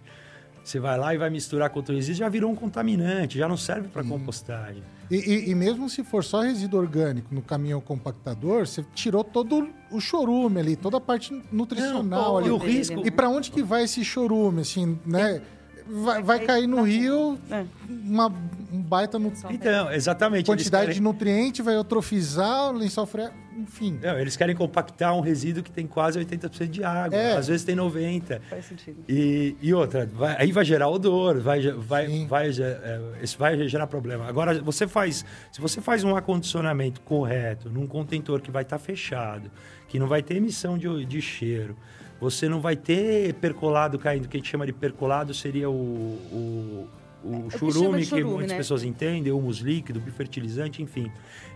Você vai lá e vai misturar com outro resíduo, já virou um contaminante, já não serve para compostagem. E, e, e, mesmo se for só resíduo orgânico no caminhão compactador, você tirou todo o chorume ali, toda a parte nutricional não, ali. E o risco... E para onde que vai esse chorume, assim, né? Vai, vai cair no rio é. uma, um baita no... Então, exatamente. Quantidade querem... de nutriente, vai eutrofizar, o lençol freático, enfim. Não, eles querem compactar um resíduo que tem quase 80% de água, é. às vezes tem 90%. Faz sentido. E, e outra, vai, aí vai gerar odor, vai, vai, vai, é, isso vai gerar problema. Agora, você faz, se você faz um acondicionamento correto, num contentor que vai estar tá fechado, que não vai ter emissão de, de cheiro, você não vai ter percolado caindo. O que a gente chama de percolado seria o, o, o é, churume, que, churume, muitas né? pessoas entendem, humus líquido, bifertilizante, enfim.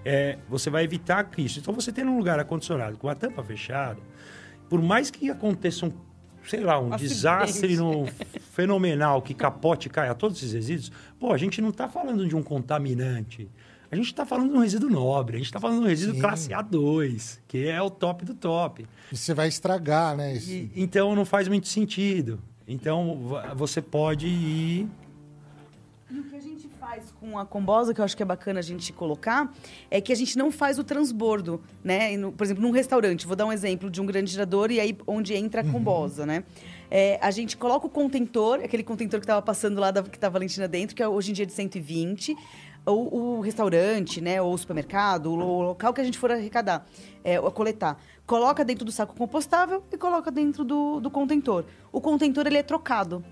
É, você vai evitar isso. Então, você tem um lugar acondicionado com a tampa fechada, por mais que aconteça um sei lá, um Acidente. desastre no, fenomenal que capote caia todos esses resíduos, pô, a gente não está falando de um contaminante. A gente está falando de um resíduo nobre, a gente está falando de um resíduo Sim. classe A2, que é o top do top. E você vai estragar, né? E, então não faz muito sentido. Então você pode ir. E o que a gente faz com a combosa, que eu acho que é bacana a gente colocar, é que a gente não faz o transbordo, né? Por exemplo, num restaurante, vou dar um exemplo de um grande gerador e aí onde entra a uhum. combosa, uhum. né? É, a gente coloca o contentor, aquele contentor que estava passando lá, da, que estava a Valentina dentro, que é hoje em dia de 120 o, o restaurante, né, ou o supermercado, o local que a gente for arrecadar, é, coletar, coloca dentro do saco compostável e coloca dentro do, do contentor. O contentor ele é trocado.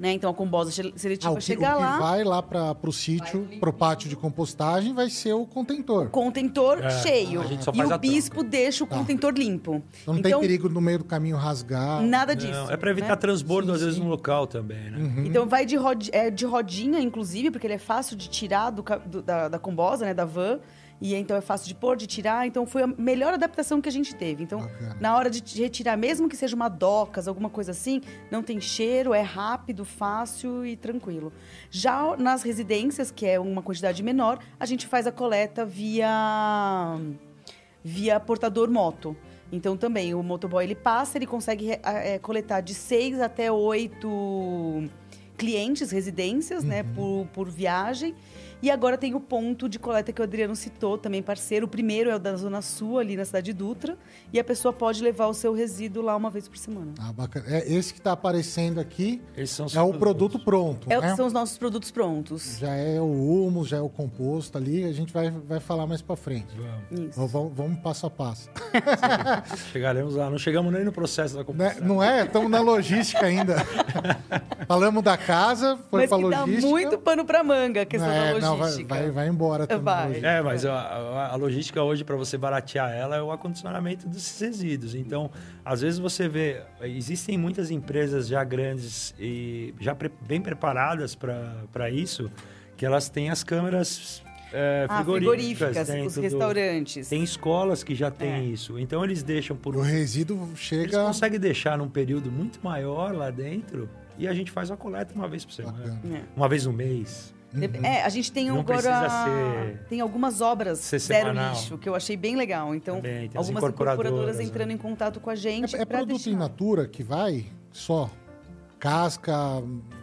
Né? Então a combosa seletiva ah, que, chegar lá. O que vai lá para o sítio, para o pátio de compostagem, vai ser o contentor. O contentor é, cheio. e o bispo troca. deixa o tá. contentor limpo. Então não então, tem perigo no meio do caminho rasgar. Nada disso. Não, é para evitar né? transbordo, sim, às sim. vezes, no local também. Né? Uhum. Então vai de, rod, é, de rodinha, inclusive, porque ele é fácil de tirar do, do, da, da combosa, né, da van. E então é fácil de pôr, de tirar. Então foi a melhor adaptação que a gente teve. Então, Bacana. na hora de retirar, mesmo que seja uma docas, alguma coisa assim, não tem cheiro, é rápido, fácil e tranquilo. Já nas residências, que é uma quantidade menor, a gente faz a coleta via via portador moto. Então também o motoboy ele passa, ele consegue é, coletar de seis até oito clientes, residências, né, uhum. né, por, por viagem. E agora tem o ponto de coleta que o Adriano citou, também parceiro. O primeiro é o da Zona Sul, ali na cidade de Dutra. E a pessoa pode levar o seu resíduo lá uma vez por semana. Ah, bacana. É, esse que está aparecendo aqui Esses é o produto pronto. É, né? São os nossos produtos prontos. Já é o humus, já é o composto ali. A gente vai, vai falar mais para frente. Vamos. Isso. Vamos, vamos passo a passo. [laughs] Chegaremos lá. Não chegamos nem no processo da composição. Né? Não é? Estamos na logística ainda. [laughs] Falamos da casa, foi para logística. dá muito pano para manga a questão é, da logística. Não, vai, vai, vai, embora também. Vai. É, mas a, a, a logística hoje, para você baratear ela, é o acondicionamento dos resíduos. Então, às vezes você vê, existem muitas empresas já grandes e já pre, bem preparadas para isso, que elas têm as câmeras é, Ah, frigoríficas, frigoríficas, os do- restaurantes. Tem escolas que já têm É. isso. Então eles deixam por O resíduo Eles chega. conseguem deixar num período muito maior lá dentro e a gente faz a coleta uma vez por semana. Bacana. É. Uma vez no mês. Dep- É, a gente tem Não agora. ser- Tem algumas obras ser zero semanal. lixo, que eu achei bem legal. Então, Também, algumas incorporadoras, incorporadoras né? entrando em contato com a gente. É, é produto deixar. in natura que vai só? Casca?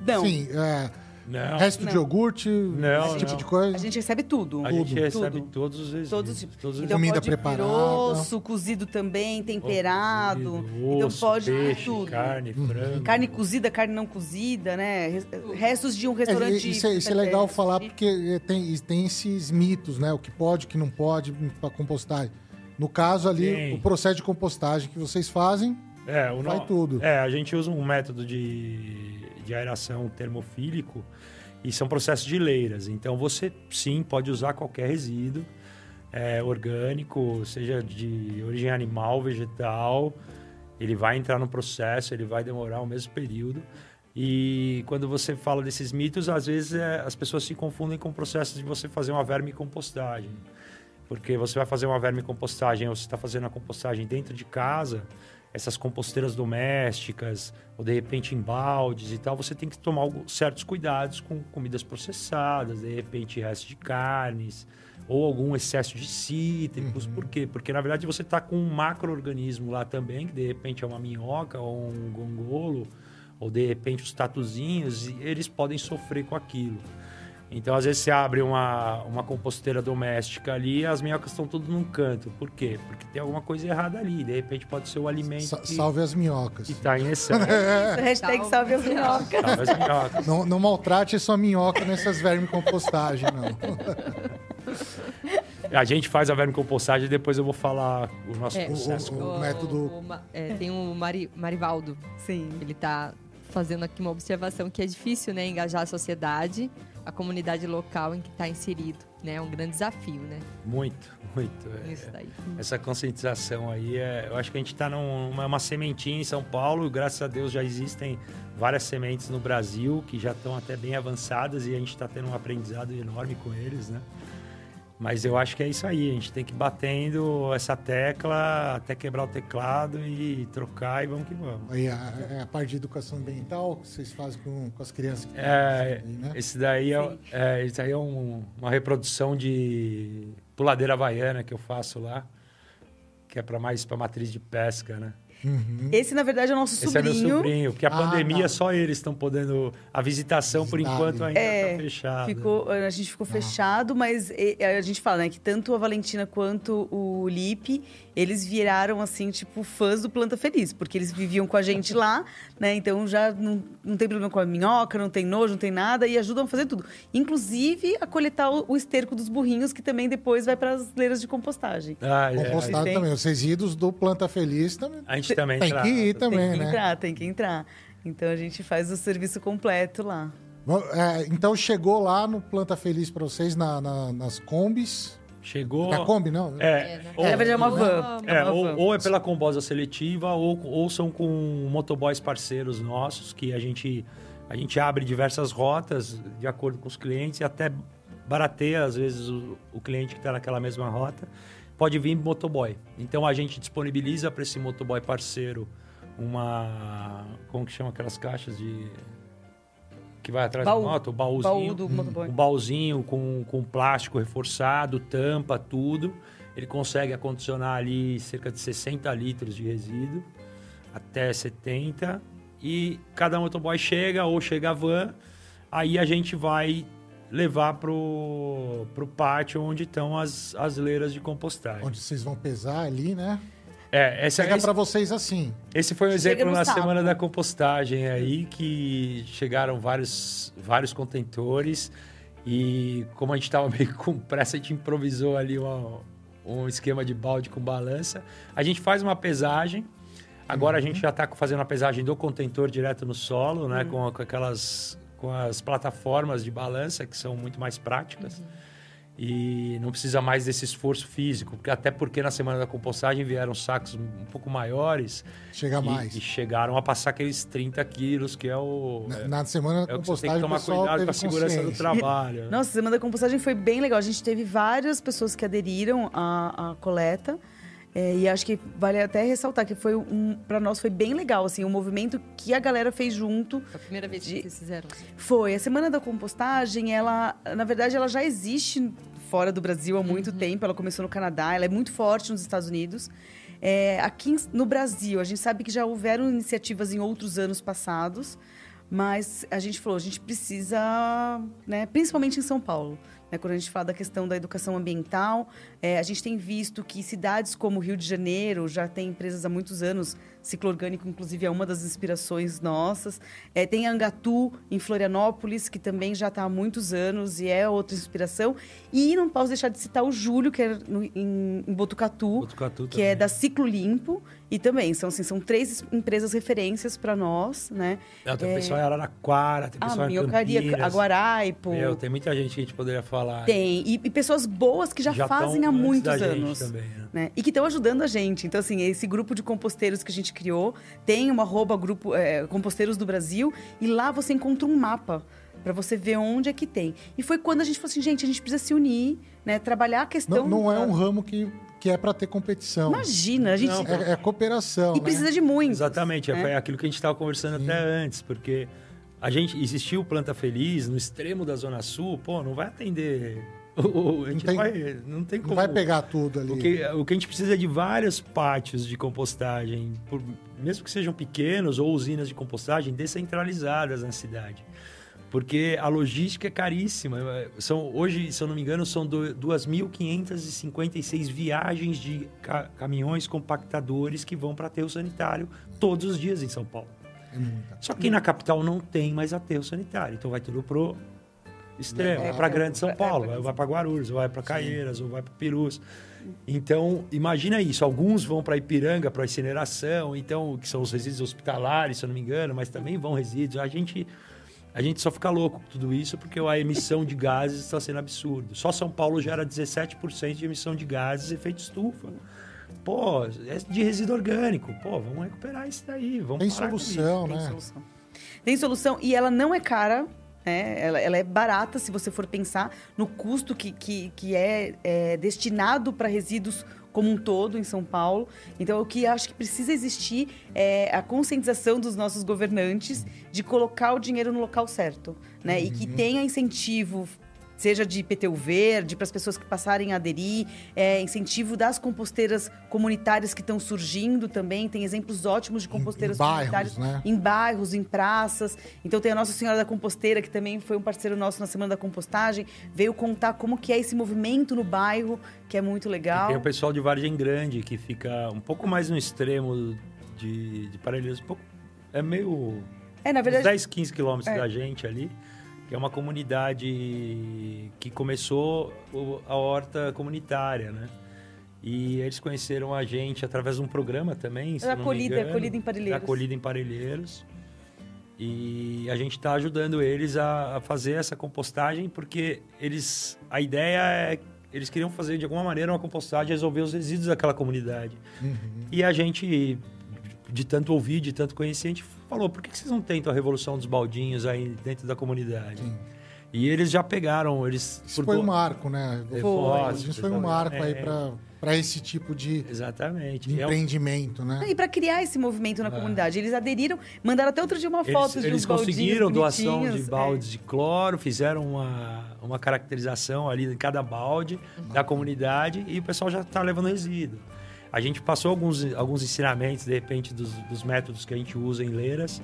Não. Sim, é, Não. resto de iogurte, Não, esse tipo não. de coisa. A gente recebe tudo. A gente Tudo. recebe Tudo. todos os resíduos. Todos os tipos. todos os Então Comida preparada. osso, cozido também, temperado. Cozido, então osso, pode peixe, tudo. carne, frango. Carne cozida, carne não cozida, né? Res- Restos de um É, restaurante. isso, é, isso é legal falar porque tem, tem esses mitos, né? O que pode, o que não pode para compostagem. No caso ali, Tem. o processo de compostagem que vocês fazem, É, o vai no- tudo. É, a gente usa um método de, de aeração termofílico e são processos de leiras. Então você sim pode usar qualquer resíduo é, orgânico, seja de origem animal, vegetal. Ele vai entrar no processo, ele vai demorar o mesmo período. E quando você fala desses mitos, às vezes é, as pessoas se confundem com o processo de você fazer uma vermicompostagem. Porque você vai fazer uma vermicompostagem ou você está fazendo a compostagem dentro de casa, essas composteiras domésticas, ou de repente em baldes e tal, você tem que tomar certos cuidados com comidas processadas, de repente restos de carnes, ou algum excesso de cítricos. Por quê? Porque na verdade você está com um macro-organismo lá também, que de repente é uma minhoca ou um gongolo, ou de repente os tatuzinhos, e eles podem sofrer com aquilo. Então, às vezes, você abre uma, uma composteira doméstica ali e as minhocas estão tudo num canto. Por quê? Porque tem alguma coisa errada ali. De repente, pode ser o alimento Sa- que salve as minhocas. está em excesso. [laughs] Hashtag salve as minhocas. Salve as minhocas. Não, não maltrate sua minhoca nessas vermicompostagens, não. A gente faz a vermicompostagem e depois eu vou falar o nosso É, processo. o- método- o Ma- é, tem o Mari, Marivaldo. Sim. Ele está fazendo aqui uma observação que é difícil, né, engajar a sociedade, a comunidade local em que está inserido, né? É um grande desafio, né? Muito, muito. É- Isso daí. Essa conscientização aí, é, eu acho que a gente está numa uma sementinha em São Paulo. e Graças a Deus já existem várias sementes no Brasil que já estão até bem avançadas e a gente está tendo um aprendizado enorme com eles, né? Mas eu acho que é isso aí, a gente tem que ir batendo essa tecla até quebrar o teclado e trocar e vamos que vamos. Aí a, é a parte de educação ambiental que vocês fazem com, com as crianças. que É, estão aí, né? esse daí é, é, esse daí é um- uma reprodução de puladeira havaiana que eu faço lá, que é para mais para matriz de pesca, né? Uhum. Esse, na verdade, é o nosso Esse é meu sobrinho. sobrinho, porque a Ah, pandemia tá. só eles estão podendo. A visitação, por enquanto, ainda É, está fechada. Ficou, a gente ficou fechado, mas a gente fala, né, que tanto a Valentina quanto o Lipe, eles viraram, assim, tipo, fãs do Planta Feliz, porque eles viviam com a gente lá, [laughs] né? Então já não, não tem problema com a minhoca, não tem nojo, não tem nada, e ajudam a fazer tudo. Inclusive a coletar o, o esterco dos burrinhos, que também depois vai para as leiras de compostagem. Ah, é. Compostado Tem. também. Os resíduos do Planta Feliz também. A gente também Tem trata. que ir também, tem que né? entrar, tem que entrar. Então a gente faz o serviço completo lá. É, então chegou lá no Planta Feliz para vocês na- na- nas combis. Chegou. Da Kombi, não? É, né? ou, Na verdade, é uma van. É, ou, ou é pela combosa seletiva, ou, ou são com motoboys parceiros nossos, que a gente, a gente abre diversas rotas de acordo com os clientes e até barateia, às vezes, o, o cliente que está naquela mesma rota. Pode vir motoboy. Então a gente disponibiliza para esse motoboy parceiro uma. Como que chama aquelas caixas de. Que vai atrás Baú. da moto? O baúzinho Baú do motoboy. um baúzinho com, com plástico reforçado, tampa, tudo. Ele consegue acondicionar ali cerca de 60 litros de resíduo, até 70. E cada motoboy chega ou chega a van, aí a gente vai levar pro, pro pátio onde estão as, as leiras de compostagem. Onde vocês vão pesar ali, né? É, essa, Chega esse, para vocês assim. esse foi um exemplo na saco. semana da compostagem aí, que chegaram vários, vários contentores e como a gente estava [laughs] meio com pressa, a gente improvisou ali uma- um esquema de balde com balança. A gente faz uma pesagem, agora a gente já está fazendo a pesagem do contentor direto no solo, né? Com, com aquelas com as plataformas de balança que são muito mais práticas. e não precisa mais desse esforço físico, porque até porque na semana da compostagem vieram sacos um pouco maiores. Chega e, mais. E chegaram a passar aqueles 30 quilos, que é o. Na, é, na semana da é compostagem, tem que tomar cuidado com a segurança do trabalho. [laughs] Né? Nossa, a semana da compostagem foi bem legal. A gente teve várias pessoas que aderiram à, à coleta. É, e acho que vale até ressaltar que foi um, para nós foi bem legal, assim, um movimento que a galera fez junto. Foi a primeira vez que de... vocês fizeram? Foi. A Semana da Compostagem, ela, na verdade, ela já existe fora do Brasil há muito uhum. tempo. Ela começou no Canadá, ela é muito forte nos Estados Unidos. É, aqui no Brasil, a gente sabe que já houveram iniciativas em outros anos passados, mas a gente falou, a gente precisa, né, principalmente em São Paulo, né, quando a gente fala da questão da educação ambiental, é, a gente tem visto que cidades como Rio de Janeiro já tem empresas há muitos anos, ciclo orgânico, inclusive, é uma das inspirações nossas. É, tem Angatu, em Florianópolis, que também já está há muitos anos e é outra inspiração. E não posso deixar de citar o Júlio, que é no, em, em Botucatu, Botucatu que é da Ciclo Limpo. E também, são, assim, são três empresas referências para nós, né? Não, tem é... pessoal em Araraquara, tem pessoal ah, em Campinas. Aguaraipo. Meu, tem muita gente que a gente poderia falar. Tem, e, e pessoas boas que já, já fazem há muitos anos. Também, né? né? E que estão ajudando a gente. Então, assim, esse grupo de composteiros que a gente criou tem uma arroba grupo é, Composteiros do Brasil, e lá você encontra um mapa para você ver onde é que tem. E foi quando a gente falou assim, gente, a gente precisa se unir, né? Trabalhar a questão. Não, não é um ramo que que é para ter competição. Imagina, a gente. Não, é, é, cooperação. E né? precisa de muito. Exatamente, é. aquilo que a gente estava conversando Sim. até antes, porque a gente existiu Planta Feliz no extremo da Zona Sul, pô, não vai atender. [laughs] O, a gente não, tem, vai, não tem como. Não vai pegar tudo ali. O que, o que a gente precisa é de vários pátios de compostagem, por, mesmo que sejam pequenos ou usinas de compostagem descentralizadas na cidade porque a logística é caríssima. São, hoje, se eu não me engano, são 2.556 viagens de ca caminhões compactadores que vão para aterro sanitário todos os dias em São Paulo. É Só que na capital não tem mais aterro sanitário, então vai tudo pro extremo, é, para Grande São Paulo, é, vai para Guarulhos, vai para Caieiras, ou vai para Perus. Então, imagina isso. Alguns vão para Ipiranga, para incineração, então, que são os resíduos hospitalares, se eu não me engano, mas também vão resíduos. A gente a gente só fica louco com tudo isso porque a emissão de gases está sendo absurdo. Só São Paulo gera 17% de emissão de gases efeito estufa. Pô, é de resíduo orgânico. Pô, vamos recuperar isso daí. Vamos Tem solução, né? Tem solução. Tem solução e ela não é cara. É, ela, ela, é barata se você for pensar no custo que, que, que é, é destinado para resíduos como um todo em São Paulo. Então, o que acho que precisa existir é a conscientização dos nossos governantes de colocar o dinheiro no local certo, né? Uhum. E que uhum. tenha incentivo seja de IPTU verde, para as pessoas que passarem a aderir, é, incentivo das composteiras comunitárias que estão surgindo também. Tem exemplos ótimos de composteiras em, em comunitárias bairros, né? em bairros, em praças. Então tem a Nossa Senhora da Composteira, que também foi um parceiro nosso na Semana da Compostagem, veio contar como que é esse movimento no bairro, que é muito legal. E tem o pessoal de Vargem Grande, que fica um pouco mais no extremo de, de Parelheiros, um pouco, é meio... É, na verdade... Uns 10, 15 quilômetros é. da gente ali que é uma comunidade que começou a horta comunitária, né? E eles conheceram a gente através de um programa também, se é acolhida, acolhida em Parelheiros. Acolhida em Parelheiros. E a gente está ajudando eles a, a, fazer essa compostagem porque eles a ideia é eles queriam fazer de alguma maneira uma compostagem resolver os resíduos daquela comunidade. Uhum. E a gente de tanto ouvir, de tanto conhecer, a gente falou, por que vocês não tentam a revolução dos baldinhos aí dentro da comunidade? Sim. E eles já pegaram, eles... Isso foi um marco, né? Foi. Isso foi um marco é, aí para para esse tipo de, Exatamente. de empreendimento, né? E para criar esse movimento na é. comunidade. Eles aderiram, mandaram até outro dia uma foto eles, de Eles conseguiram doação de baldes é. de cloro, fizeram uma, uma caracterização ali de cada balde uhum. da comunidade e o pessoal já está levando resíduo. A gente passou alguns, alguns ensinamentos, de repente, dos, dos métodos que a gente usa em Leiras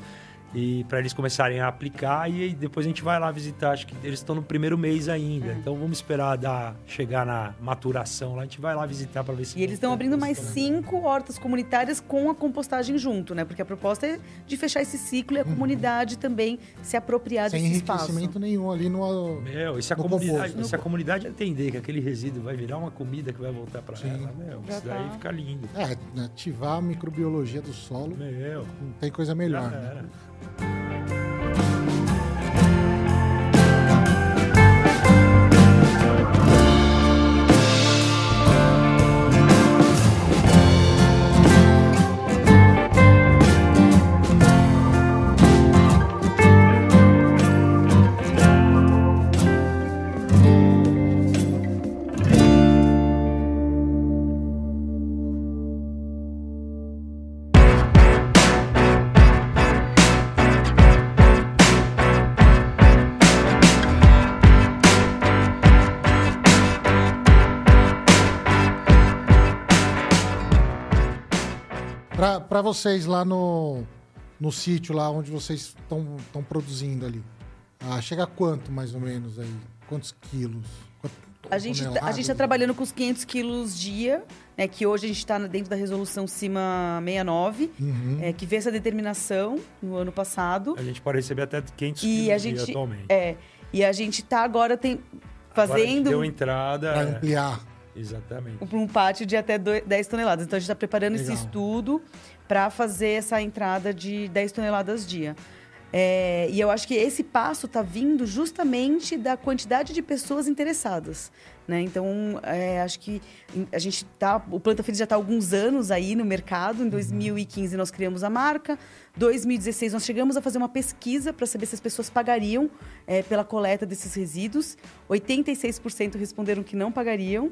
e para eles começarem a aplicar e depois a gente vai lá visitar. Acho que eles estão no primeiro mês ainda, é. então vamos esperar dar, chegar na maturação lá. A gente vai lá visitar para ver se. E eles estão abrindo mais cinco hortas comunitárias com a compostagem junto, né? Porque a proposta é de fechar esse ciclo e a uhum. comunidade também se apropriar Sem desse espaço. Sem enriquecimento nenhum ali no. Meu, e se a, comunidade, se a comunidade entender que aquele resíduo vai virar uma comida que vai voltar para ela, meu, Já isso tá. daí fica lindo. É, ativar a microbiologia do solo. Meu. Não tem coisa melhor. Né? Música Para vocês lá no, no sítio, lá onde vocês estão produzindo ali, ah, chega a quanto mais ou menos aí? Quantos quilos? A gente, tá, a gente está trabalhando com os 500 quilos dia, né, que hoje a gente está dentro da resolução CIMA 69, uhum. é, que veio essa determinação no ano passado. A gente pode receber até 500 e quilos a gente, atualmente. É, e a gente está agora tem, fazendo... Agora deu entrada... Para é, ampliar. Exatamente. Para um pátio de até 10 toneladas. Então a gente está preparando Legal. esse estudo para fazer essa entrada de 10 toneladas dia. É, e eu acho que esse passo está vindo justamente da quantidade de pessoas interessadas. Né? Então, é, acho que a gente tá. O Planta Feliz já está há alguns anos aí no mercado. Em 2015 nós criamos a marca. 2016 nós chegamos a fazer uma pesquisa para saber se as pessoas pagariam é, pela coleta desses resíduos. 86% responderam que não pagariam.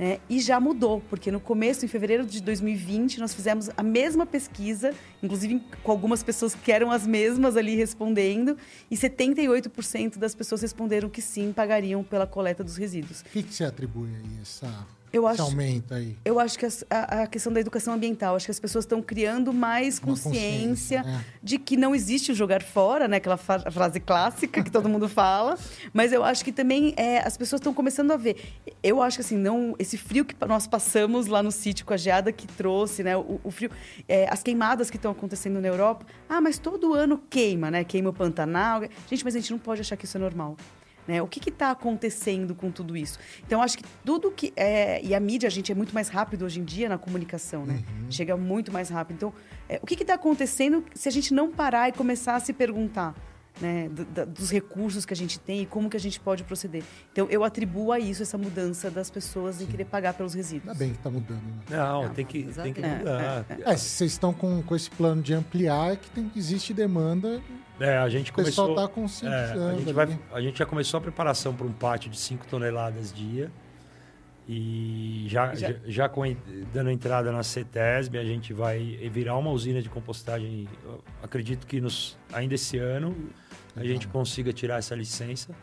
Né? E já mudou, porque no começo, em fevereiro de 2020, nós fizemos a mesma pesquisa, inclusive com algumas pessoas que eram as mesmas ali respondendo, e 78% das pessoas responderam que sim, pagariam pela coleta dos resíduos. O que, que você atribui aí essa eu acho, aumenta aí? Eu acho que a, a, questão da educação ambiental, acho que as pessoas estão criando mais consciência, consciência é. de que não existe o jogar fora, né? Aquela frase clássica que todo mundo fala. [laughs] Mas eu acho que também é, as pessoas estão começando a ver. Eu acho que assim, não, esse frio que nós passamos lá no sítio com a geada que trouxe, né? O, o frio, é, as queimadas que estão acontecendo na Europa. Ah, mas todo ano queima, né? Queima o Pantanal. Gente, mas a gente não pode achar que isso é normal. Né? O que está acontecendo com tudo isso? Então, acho que tudo que. É, e a mídia, a gente é muito mais rápido hoje em dia na comunicação, né? Uhum. Chega muito mais rápido. Então, é, o que está acontecendo se a gente não parar e começar a se perguntar? Né, do, dos recursos que a gente tem e como que a gente pode proceder. Então, eu atribuo a isso essa mudança das pessoas em querer pagar pelos resíduos. Ainda bem que está mudando. Né? Não, tem, que, tem que mudar. É, é, é. se vocês estão com, com esse plano de ampliar, é que tem, existe demanda é, a gente começou. O pessoal está conscientizando. É, a, gente vai, a gente já começou a preparação para um pátio de 5 toneladas dia. E já, já, já com, dando entrada na CETESB, a gente vai virar uma usina de compostagem. acredito que nos, ainda esse ano a gente consiga tirar essa licença.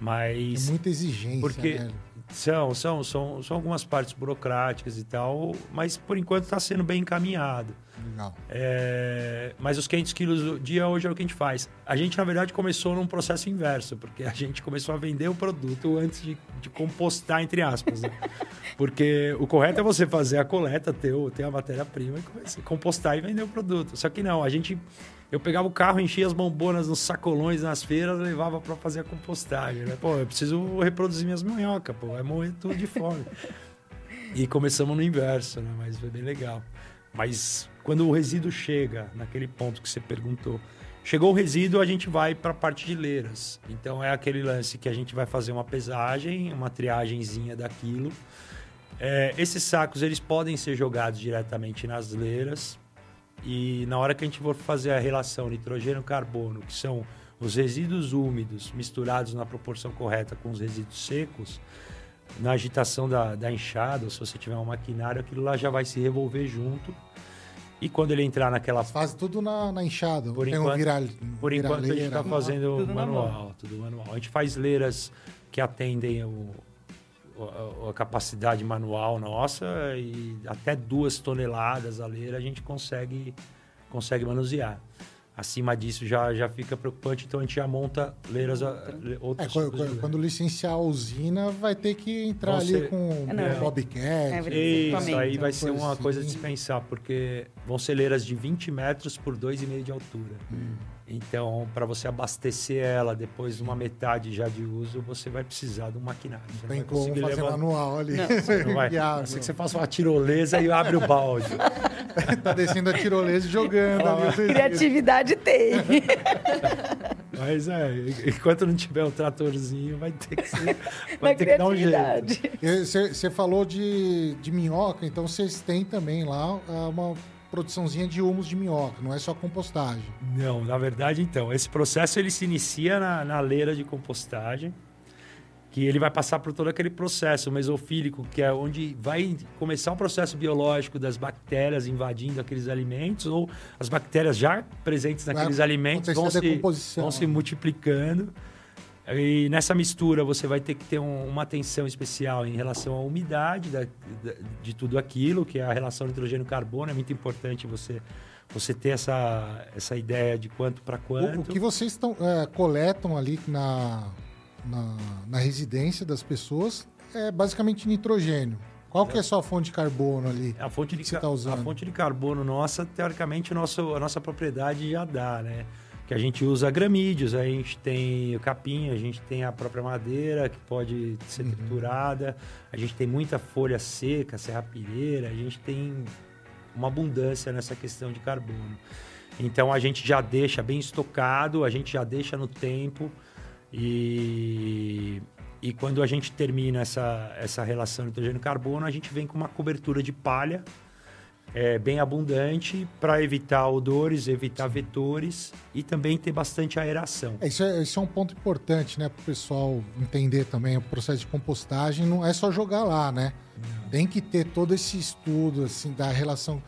Mas. É muita exigência. Porque né? são, são, são, são algumas partes burocráticas e tal, mas por enquanto está sendo bem encaminhado. Legal. É, mas os 500 quilos do dia hoje é o que a gente faz. A gente, na verdade, começou num processo inverso, porque a gente começou a vender o produto antes de, de compostar, entre aspas. Né? [laughs] Porque o correto é você fazer a coleta, ter, ter a matéria-prima e compostar e vender o produto. Só que não, a gente. Eu pegava o carro, enchia as bombonas nos sacolões nas feiras, levava para fazer a compostagem. Né? Pô, eu preciso reproduzir minhas minhocas, pô, vai morrer tudo de fome. [laughs] e começamos no inverso, né? Mas foi bem legal. Mas quando o resíduo chega naquele ponto que você perguntou, chegou o resíduo, a gente vai para a parte de leiras. Então é aquele lance que a gente vai fazer uma pesagem, uma triagemzinha daquilo. É, esses sacos eles podem ser jogados diretamente nas leiras e na hora que a gente for fazer a relação nitrogênio-carbono, que são os resíduos úmidos misturados na proporção correta com os resíduos secos, na agitação da, da enxada, se você tiver um maquinário, aquilo lá já vai se revolver junto. E quando ele entrar naquela. Faz tudo na, na enxada. Por, enquanto, um viral, por enquanto, a gente está fazendo tudo manual, manual, tudo manual. A gente faz leiras que atendem o, a, a, capacidade manual nossa e até duas toneladas a leira a gente consegue, consegue manusear acima disso já, já fica preocupante, então a gente já monta leiras outras. É, quando, quando, licenciar a usina, vai ter que entrar ali ser... com é, Bobcat. É, isso, aí vai ser uma assim. coisa de se pensar, porque vão ser leiras de 20 metros por 2,5 de altura. Hum. Então, para você abastecer ela depois de uma metade já de uso, você vai precisar de um maquinário. Você Tem como fazer levar... manual ali. Não, [laughs] não vai. Assim que você faça uma tirolesa e abre o balde. tá descendo a tirolesa e jogando ah, ali. Criatividade tem. Mas é, enquanto não tiver o um tratorzinho, vai ter que ser, [laughs] vai ter que dar um jeito. Você falou de, de minhoca, então vocês têm também lá ah, uma produçãozinha de humus de minhoca, não é só compostagem. Não, na verdade, então, esse processo ele se inicia na, na leira de compostagem, que ele vai passar por todo aquele processo mesofílico, que é onde vai começar o processo biológico das bactérias invadindo aqueles alimentos, ou as bactérias já presentes naqueles vai alimentos vão se, vão se multiplicando E nessa mistura você vai ter que ter um, uma atenção especial em relação à umidade da, da, de tudo aquilo, que é a relação nitrogênio-carbono. É muito importante você, você ter essa, essa ideia de quanto para quanto. O, o, que vocês estão, é, coletam ali na, na, na, residência das pessoas é basicamente nitrogênio. Qual que é a sua fonte de carbono ali? A fonte de, tá a fonte de carbono nossa, teoricamente, nosso, a nossa propriedade já dá, né? Que a gente usa gramídeos, a gente tem o capim, a gente tem a própria madeira que pode ser uhum. triturada, a gente tem muita folha seca, serrapilheira, a gente tem uma abundância nessa questão de carbono. Então a gente já deixa bem estocado, a gente já deixa no tempo e e quando a gente termina essa, essa relação nitrogênio-carbono, a gente vem com uma cobertura de palha é, bem abundante para evitar odores, evitar vetores e também ter bastante aeração. É, isso, é, isso é um ponto importante, né, para o pessoal entender também o processo de compostagem. Não é só jogar lá, né? Não. Tem que ter todo esse estudo assim da relação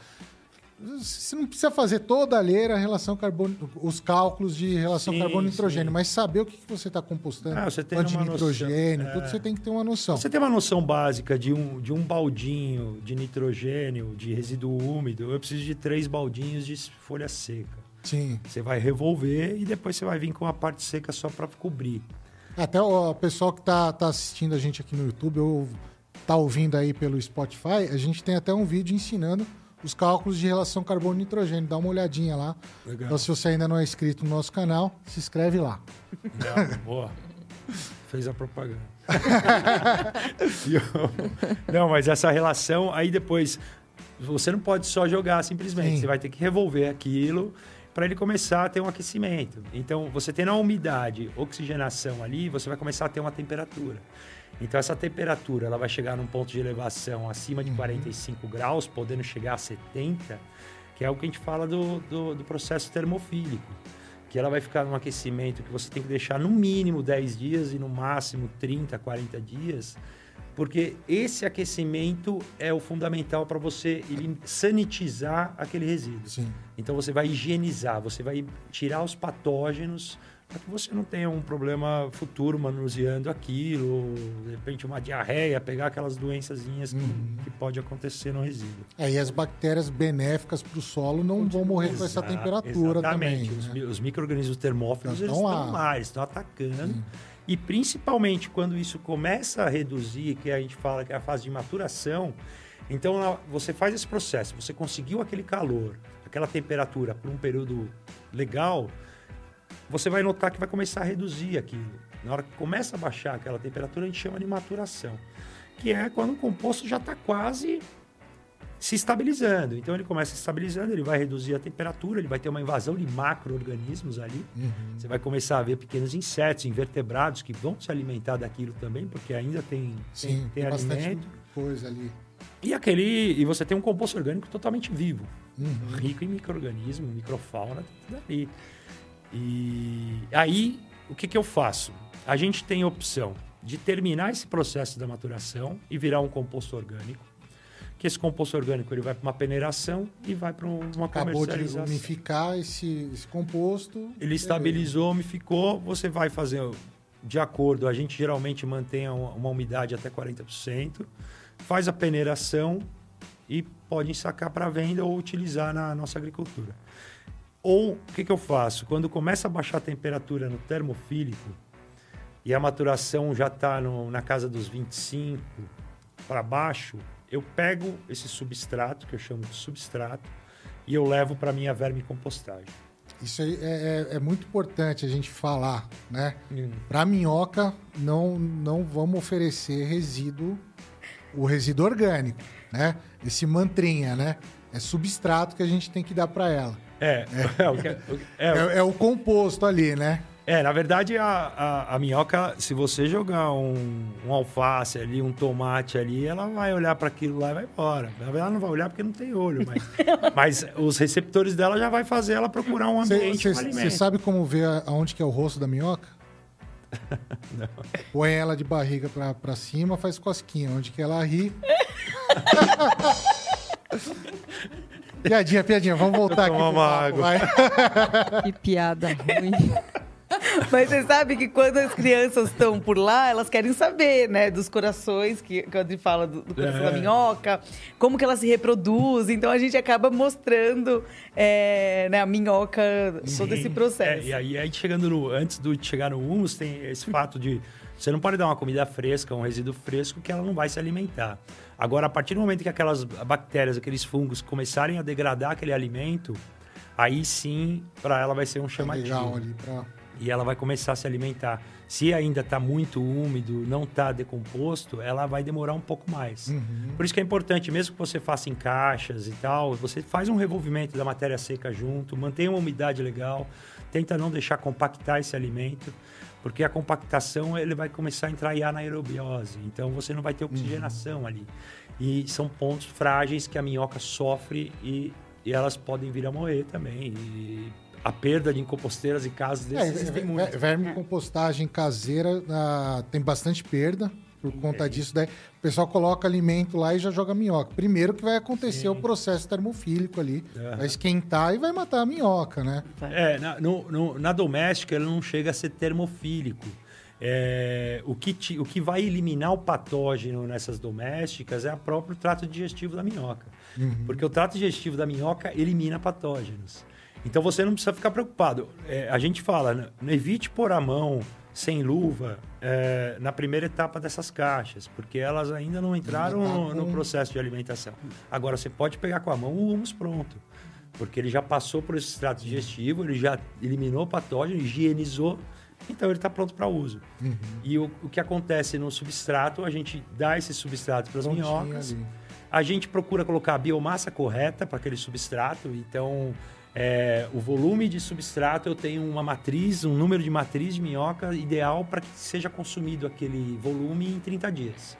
você não precisa fazer toda a leira relação carbono, os cálculos de relação carbono nitrogênio, mas saber o que, você está compostando, ah, você tem de nitrogênio, noção, tudo é... você tem que ter uma noção. Você tem uma noção básica de um, de um baldinho de nitrogênio, de resíduo úmido, eu preciso de três baldinhos de folha seca. Sim. Você vai revolver e depois você vai vir com a parte seca só para cobrir. Até o pessoal que está tá assistindo a gente aqui no YouTube ou está ouvindo aí pelo Spotify, a gente tem até um vídeo ensinando os cálculos de relação carbono-nitrogênio. Dá uma olhadinha lá. Legal. Então, se você ainda não é inscrito no nosso canal, se inscreve lá. Não, boa. Fez a propaganda. [laughs] não, mas essa relação, aí depois, você não pode só jogar simplesmente. Sim. Você vai ter que revolver aquilo para ele começar a ter um aquecimento. Então, você tendo a umidade, oxigenação ali, você vai começar a ter uma temperatura. Então essa temperatura ela vai chegar num ponto de elevação acima de uhum. 45 graus, podendo chegar a 70, que é o que a gente fala do, do, do, processo termofílico. Que ela vai ficar num aquecimento que você tem que deixar no mínimo 10 dias e no máximo 30, 40 dias, porque esse aquecimento é o fundamental para você sanitizar aquele resíduo. Sim. Então você vai higienizar, você vai tirar os patógenos para que você não tenha um problema futuro manuseando aquilo, de repente uma diarreia, pegar aquelas doençazinhas que, uhum. que pode acontecer no resíduo. É, e as bactérias benéficas para o solo não vão morrer Exa com essa temperatura exatamente. também. Os, né? os micro-organismos termófilos eles estão lá, eles estão atacando. Sim. E principalmente quando isso começa a reduzir, que a gente fala que é a fase de maturação, então você faz esse processo, você conseguiu aquele calor, aquela temperatura por um período legal, você vai notar que vai começar a reduzir aquilo. Na hora que começa a baixar aquela temperatura, a gente chama de maturação, que é quando o composto já está quase se estabilizando. Então ele começa se estabilizando, ele vai reduzir a temperatura, ele vai ter uma invasão de macro-organismos ali. Uhum. Você vai começar a ver pequenos insetos, invertebrados que vão se alimentar daquilo também, porque ainda tem, Sim, tem, tem, tem alimento. coisa ali. E aquele e você tem um composto orgânico totalmente vivo, uhum. rico em micro-organismo, microfauna, tudo ali. E aí, o que, que eu faço? A gente tem a opção de terminar esse processo da maturação e virar um composto orgânico. Que esse composto orgânico ele vai para uma peneiração e vai para uma Acabou comercialização. Acabou de umificar esse, esse composto. Ele estabilizou, umificou, você vai fazer de acordo, a gente geralmente mantém uma, uma umidade até 40%, faz a peneiração e pode ensacar para venda ou utilizar na nossa agricultura. Ou o que, que eu faço? Quando começa a baixar a temperatura no termofílico e a maturação já está na casa dos 25 para baixo, eu pego esse substrato, que eu chamo de substrato, e eu levo para minha vermicompostagem. Isso é, é, é, muito importante a gente falar, né? Hum. Para minhoca, não, não vamos oferecer resíduo, o resíduo orgânico, né? Esse mantrinha, né? É substrato que a gente tem que dar para ela. É, é, [laughs] é, é, é, o composto ali, né? É, na verdade, a, a, a minhoca, se você jogar um, um, alface ali, um tomate ali, ela vai olhar para aquilo lá e vai embora. Ela não vai olhar porque não tem olho, mas, [laughs] mas os receptores dela já vai fazer ela procurar um ambiente Você sabe como ver aonde que é o rosto da minhoca? [laughs] não. Põe ela de barriga para cima, faz cosquinha. Onde que ela ri... Piadinha, piadinha. Vamos voltar aqui. Uma água. Vai. [laughs] Que piada ruim. [laughs] Mas você sabe que quando as crianças estão por lá, elas querem saber, né? Dos corações, que, que o André fala do, do coração é. da minhoca, como que ela se reproduz. Então a gente acaba mostrando é, né, a minhoca, Sim. todo esse processo. É, e aí, aí chegando no, antes de chegar no humus, tem esse fato de você não pode dar uma comida fresca, um resíduo fresco, que ela não vai se alimentar. Agora, a partir do momento que aquelas bactérias, aqueles fungos começarem a degradar aquele alimento, aí sim, para ela vai ser um chamativo. Pra... E ela vai começar a se alimentar. Se ainda está muito úmido, não está decomposto, ela vai demorar um pouco mais. Uhum. Por isso que é importante, mesmo que você faça em caixas e tal, você faz um revolvimento da matéria seca junto, mantenha uma umidade legal, tenta não deixar compactar esse alimento, porque a compactação ele vai começar a entrar em anaerobiose, então você não vai ter oxigenação uhum. ali. E são pontos frágeis que a minhoca sofre e e elas podem vir a morrer também. E a perda de composteiras e casas desses é, é, Verme compostagem caseira uh, tem bastante perda por conta é. disso. Daí o pessoal coloca alimento lá e já joga minhoca. Primeiro que vai acontecer Sim. o processo termofílico ali. Uhum. Vai esquentar e vai matar a minhoca, né? É, na, no, no, na doméstica ele não chega a ser termofílico. É, o, que te, o que vai eliminar o patógeno nessas domésticas é o próprio trato digestivo da minhoca. Uhum. Porque o trato digestivo da minhoca elimina patógenos. Então você não precisa ficar preocupado. É, a gente fala, não evite pôr a mão sem luva é, na primeira etapa dessas caixas, porque elas ainda não entraram no, no, processo de alimentação. Agora você pode pegar com a mão o humus pronto, porque ele já passou por esse trato digestivo, ele já eliminou o patógeno, higienizou, então ele está pronto para uso. Uhum. E o, o, que acontece no substrato, a gente dá esse substrato para as minhocas. Ali a gente procura colocar a biomassa correta para aquele substrato. Então, é, o volume de substrato, eu tenho uma matriz, um número de matriz de minhoca ideal para que seja consumido aquele volume em 30 dias.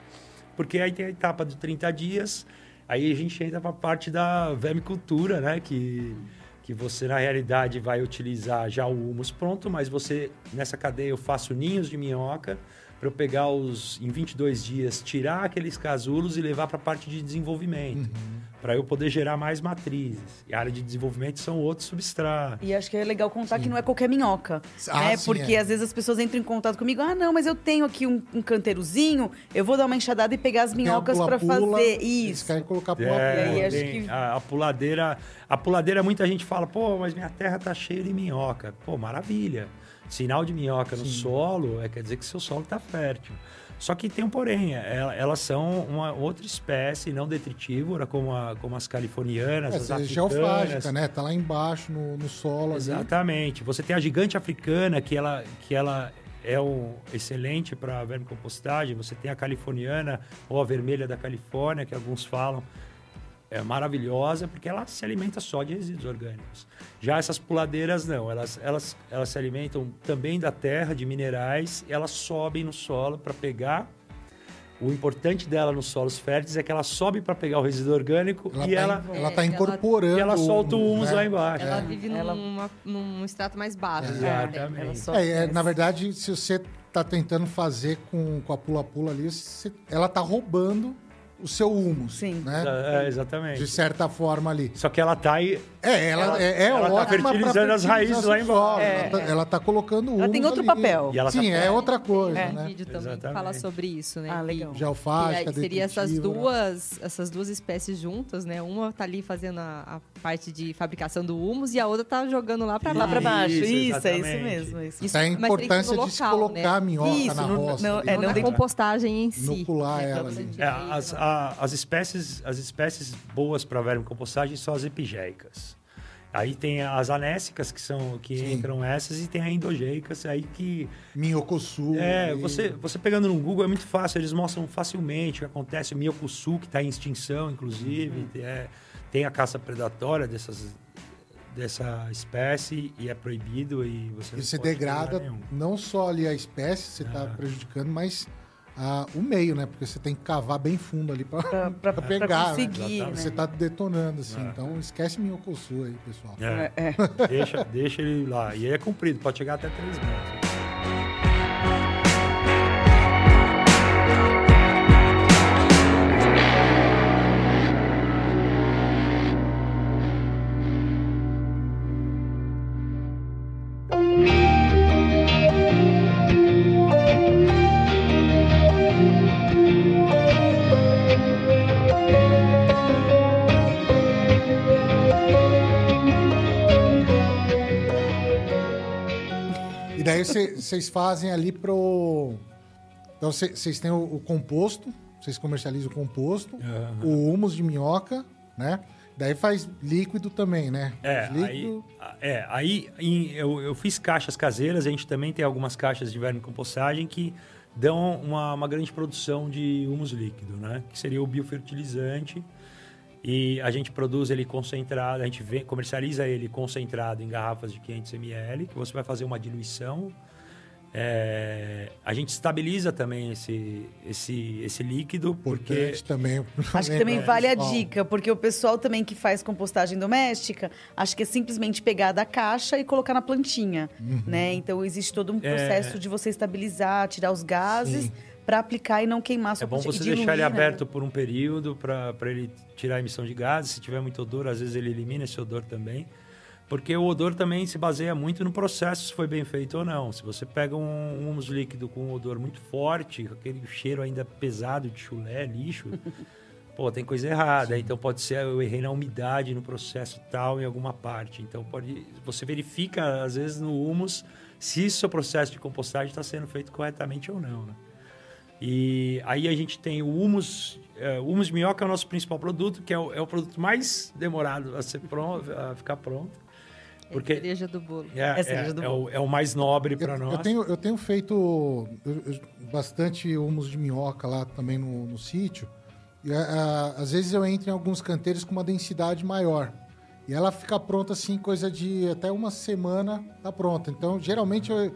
Porque aí tem a etapa de 30 dias, aí a gente entra para a parte da vermicultura, né? Que, que você, na realidade, vai utilizar já o humus pronto, mas você, nessa cadeia, eu faço ninhos de minhoca, para eu pegar os em 22 dias, tirar aqueles casulos e levar para a parte de desenvolvimento, uhum. para eu poder gerar mais matrizes. E a área de desenvolvimento são outros substratos. E acho que é legal contar sim. que não é qualquer minhoca, ah, né? Sim, Porque é. às vezes as pessoas entram em contato comigo, ah, não, mas eu tenho aqui um, um canteirozinho, eu vou dar uma enxadada e pegar as minhocas para fazer isso. Eles querem colocar pula, é, acho que... a, a puladeira, a puladeira muita gente fala, pô, mas minha terra tá cheia de minhoca. Pô, maravilha. Sinal de minhoca Sim. no solo é, quer dizer que seu solo está fértil. Só que tem um porém, é, elas são uma outra espécie não detritívora, como, a, como as californianas, é, as africanas. geofágica, né? Tá lá embaixo no, no solo. Exatamente. Ali. Você tem a gigante africana, que ela, que ela é um excelente para vermicompostagem. Você tem a californiana ou a vermelha da Califórnia, que alguns falam é maravilhosa porque ela se alimenta só de resíduos orgânicos. Já essas puladeiras não, elas, elas, elas se alimentam também da terra, de minerais, elas sobem no solo para pegar. O importante dela nos solos férteis é que ela sobe para pegar o resíduo orgânico ela e tá ela ela está incorporando. E ela solta o humus né? lá embaixo. Ela vive ela... Numa, num extrato mais baixo. É. Exatamente. É, é, na verdade, se você está tentando fazer com, com a pula-pula ali, você, ela está roubando o seu humus. Sim. Né? É, exatamente. De certa forma ali. Só que ela tá aí. É, ela, ela é, é ela tá fertilizando as raízes lá embaixo. É. Ela, tá, ela tá colocando humus. Ela tem outro ali. papel. E ela Sim, tá é outra coisa. É. Né? Um vídeo também exatamente. que fala sobre isso, né? Ah, legal. De alface, que seria essas duas, essas duas espécies juntas, né? Uma tá ali fazendo a, a parte de fabricação do humus e a outra tá jogando lá para lá para baixo. Isso, isso, é isso mesmo. Isso. Isso. É a importância local, de se colocar né? a minhoca isso, na roça. Não, é, não na compostagem em si. Inocular é, ela. É, as, a, as espécies as espécies boas para vermicompostagem são as epigéicas. Aí tem as anécicas, que são que Sim. entram essas, e tem a endogêicas, aí que... Minhocosu. É, e... você, você pegando no Google é muito fácil, eles mostram facilmente o que acontece. O minhocosu, que está em extinção, inclusive, uhum. é, tem a caça predatória dessas, dessa espécie e é proibido e você... E você degrada não só ali a espécie, você está ah. prejudicando, mas ah, o meio, né? Porque você tem que cavar bem fundo ali para pegar. Pra né? conseguir, né? Você tá detonando, assim. É. Então esquece Minhocosu aí, pessoal. É. É. deixa, deixa ele lá. E ele é comprido, pode chegar até 3 metros. Vocês fazem ali pro. Então vocês têm o, o, composto, vocês comercializam o composto, uhum. o humus de minhoca, né? Daí faz líquido também, né? É, líquido... aí, é, aí em, eu, eu fiz caixas caseiras, a gente também tem algumas caixas de vermicompostagem que dão uma, uma grande produção de humus líquido, né? Que seria o biofertilizante. E a gente produz ele concentrado, a gente vê, comercializa ele concentrado em garrafas de 500 ml, que você vai fazer uma diluição é, a gente estabiliza também esse, esse, esse líquido, porque... também. Acho que também vale a dica, porque o pessoal também que faz compostagem doméstica, acho que é simplesmente pegar da caixa e colocar na plantinha, uhum. né? Então, existe todo um processo é... de você estabilizar, tirar os gases... para aplicar e não queimar sua É bom você diluir, deixar ele né? aberto por um período para ele tirar a emissão de gases. Se tiver muito odor, às vezes ele elimina esse odor também. Porque o odor também se baseia muito no processo, se foi bem feito ou não. Se você pega um, humus líquido com um odor muito forte, aquele cheiro ainda pesado de chulé, lixo, [laughs] pô, tem coisa errada. Sim. Então pode ser eu errei na umidade no processo tal em alguma parte. Então pode, você verifica às vezes no humus se o seu processo de compostagem está sendo feito corretamente ou não. Né? E aí a gente tem o humus, é, o humus de minhoca é o nosso principal produto, que é o, é o produto mais demorado a ser pronto, a ficar pronto. Porque é a cereja do bolo. É, é, é, do bolo. O, é o, mais nobre para nós. Eu tenho, eu tenho feito bastante humus de minhoca lá também no, no sítio. E a, às vezes eu entro em alguns canteiros com uma densidade maior. E ela fica pronta assim, coisa de até uma semana tá pronta. Então, geralmente, eu,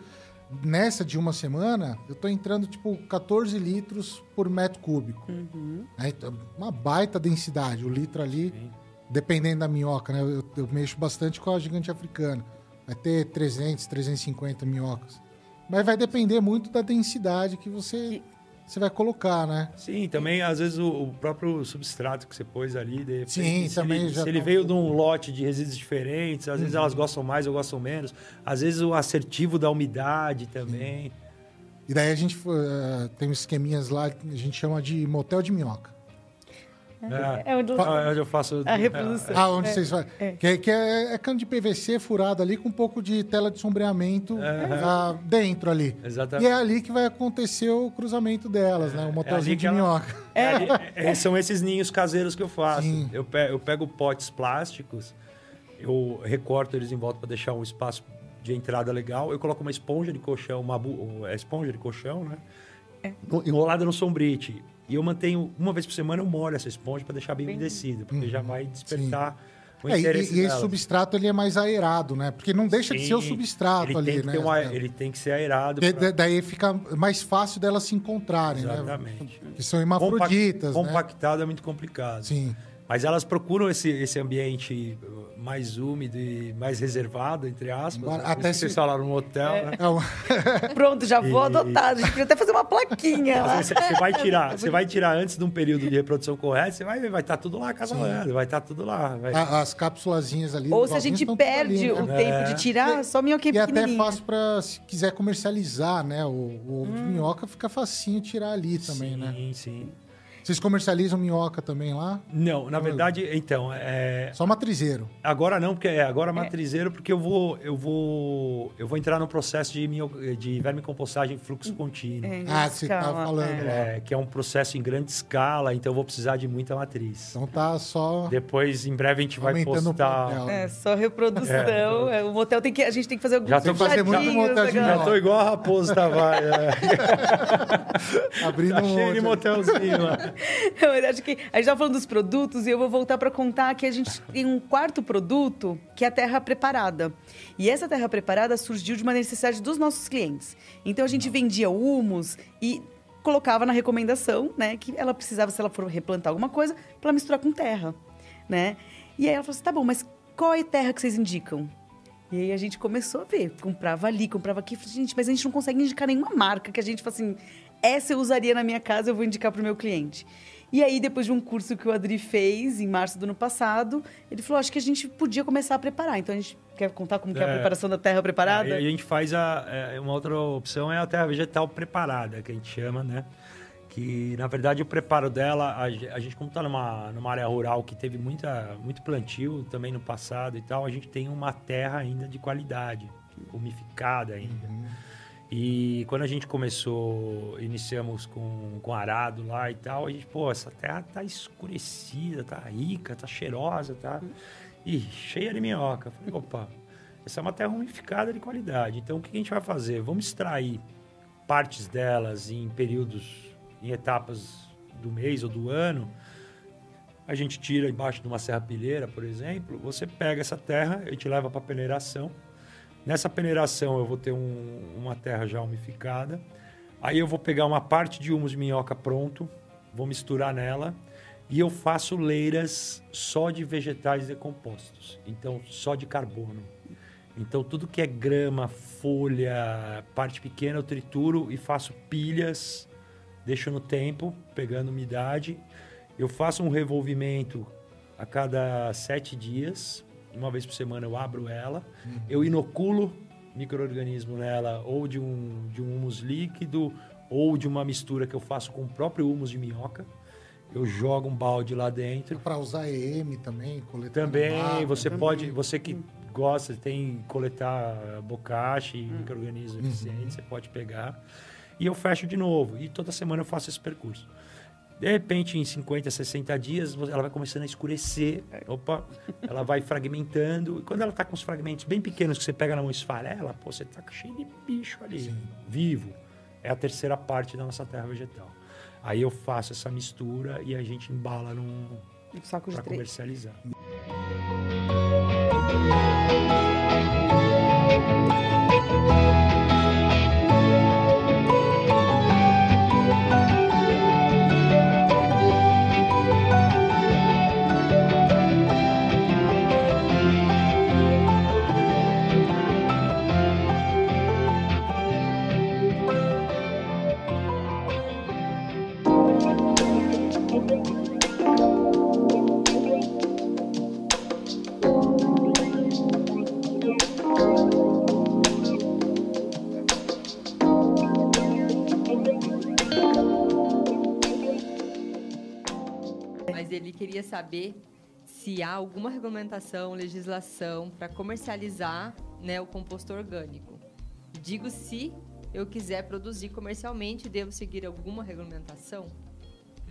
nessa de uma semana, eu tô entrando tipo 14 litros por metro cúbico. Uhum. É, uma baita densidade. O litro ali. Sim dependendo da minhoca, né? Eu, eu, mexo bastante com a gigante africana. Vai ter 300, 350 minhocas. Mas vai depender muito da densidade que você, você vai colocar, né? Sim, também às vezes o, o próprio substrato que você pôs ali. De repente, Sim, se também ele, já. Se ele tá veio de um lote de resíduos diferentes, às uhum. vezes elas gostam mais ou gostam menos. Às vezes o assertivo da umidade também. Sim. E daí a gente uh, tem uns esqueminhas lá que a gente chama de motel de minhoca. É, é onde, ah, onde eu faço a reprodução. Ah, onde é. vocês fazem. É. Que, que é, é, cano de PVC furado ali com um pouco de tela de sombreamento ah, dentro ali. Exatamente. E é ali que vai acontecer o cruzamento delas, né? O motelzinho de minhoca. Ali, são esses ninhos caseiros que eu faço. Eu pego, eu pego potes plásticos, eu recorto eles em volta para deixar um espaço de entrada legal. Eu coloco uma esponja de colchão, uma é esponja de colchão, né? Enrolada no sombrite e eu mantenho, uma vez por semana, eu molho essa esponja para deixar bem, bem umedecida, porque uhum. já vai despertar. Sim. O é, e, e esse substrato ele é mais aerado, né? Porque não deixa Sim, de ser o substrato ali, né? Uma, ele tem que ser aerado. Pra... Daí fica mais fácil delas se encontrarem, Exatamente. né? Que são hermafroditas. Compact, né? Compactado é muito complicado. Sim. Mas elas procuram esse, esse ambiente mais úmido e mais reservado, entre aspas. Né? Até se... vocês falaram no hotel, é. né? [laughs] Pronto, já vou e... adotar. A gente podia até fazer uma plaquinha lá. Você, vai tirar, [laughs] você vai tirar antes de um período de reprodução correto, você vai ver, vai estar tá tudo lá acasalando, vai estar tá tudo lá. Vai... As cápsulazinhas ali. Ou se a gente perde ali, né? o tempo é. de tirar, só minhoquinha E é até fácil para, se quiser comercializar, né? O, o ovo hum. de minhoca fica facinho tirar ali também, sim, né? Sim, sim. Vocês comercializam minhoca também lá? Não, na verdade, então, é... Só matrizeiro. Agora não, porque é agora é. matrizeiro porque eu vou eu vou eu vou entrar no processo de de vermicompostagem fluxo contínuo. É, ah, você tá falando. É. é, que é um processo em grande escala, então eu vou precisar de muita matriz. Então tá só Depois em breve a gente vai postar. É, só reprodução. É. O motel tem que a gente tem que fazer alguns Já tô fazer muito motel de Já tô igual a Raposo Tavares. [laughs] Abrindo tá um cheio de motelzinho lá. [laughs] Eu acho que a gente estava falando dos produtos e eu vou voltar para contar que a gente tem um quarto produto que é a terra preparada. E essa terra preparada surgiu de uma necessidade dos nossos clientes. Então a gente vendia humus e colocava na recomendação, né, que ela precisava, se ela for replantar alguma coisa, para misturar com terra, né? E aí ela falou assim: tá bom, mas qual é a terra que vocês indicam? E aí a gente começou a ver, comprava ali, comprava aqui, gente, mas a gente não consegue indicar nenhuma marca que a gente fala assim, essa eu usaria na minha casa, eu vou indicar para o meu cliente. E aí, depois de um curso que o Adri fez em março do ano passado, ele falou: acho que a gente podia começar a preparar. Então a gente quer contar como é, é a preparação da terra preparada? a gente faz a. É, uma outra opção é a terra vegetal preparada, que a gente chama, né? Que na verdade o preparo dela, a, a gente, como está numa, numa área rural que teve muita, muito plantio também no passado e tal, a gente tem uma terra ainda de qualidade umificada ainda. Uhum. E quando a gente começou, iniciamos com, com arado lá e tal, a gente, pô, essa terra tá escurecida, tá rica, tá cheirosa, tá. E cheia de minhoca. Falei, opa, essa é uma terra umificada de qualidade. Então o que a gente vai fazer? Vamos extrair partes delas em períodos, em etapas do mês ou do ano. A gente tira embaixo de uma serrapilheira, por exemplo. Você pega essa terra, a gente leva para peneiração Nessa peneiração eu vou ter um, uma terra já umificada. Aí eu vou pegar uma parte de humus de minhoca pronto, vou misturar nela e eu faço leiras só de vegetais decompostos. Então, só de carbono. Então, tudo que é grama, folha, parte pequena, eu trituro e faço pilhas, deixo no tempo, pegando umidade. Eu faço um revolvimento a cada sete dias uma vez por semana eu abro ela, uhum. eu inoculo microorganismo nela, ou de um, de um humus líquido, ou de uma mistura que eu faço com o próprio humus de minhoca. Eu jogo um balde lá dentro. Para usar EM também, coletar. Também, você também. pode, você que gosta, tem coletar bocache, hum. micro-organismos uhum. eficientes, você pode pegar. E eu fecho de novo. E toda semana eu faço esse percurso. De repente, em 50, 60 dias, ela vai começando a escurecer. Opa, ela vai fragmentando. E quando ela está com os fragmentos bem pequenos que você pega na mão e esfarela, pô, você está cheio de bicho ali, Sim. vivo. É a terceira parte da nossa terra vegetal. Aí eu faço essa mistura e a gente embala num saco para comercializar. Saber se há alguma regulamentação, legislação para comercializar né, o composto orgânico. Digo se eu quiser produzir comercialmente, devo seguir alguma regulamentação?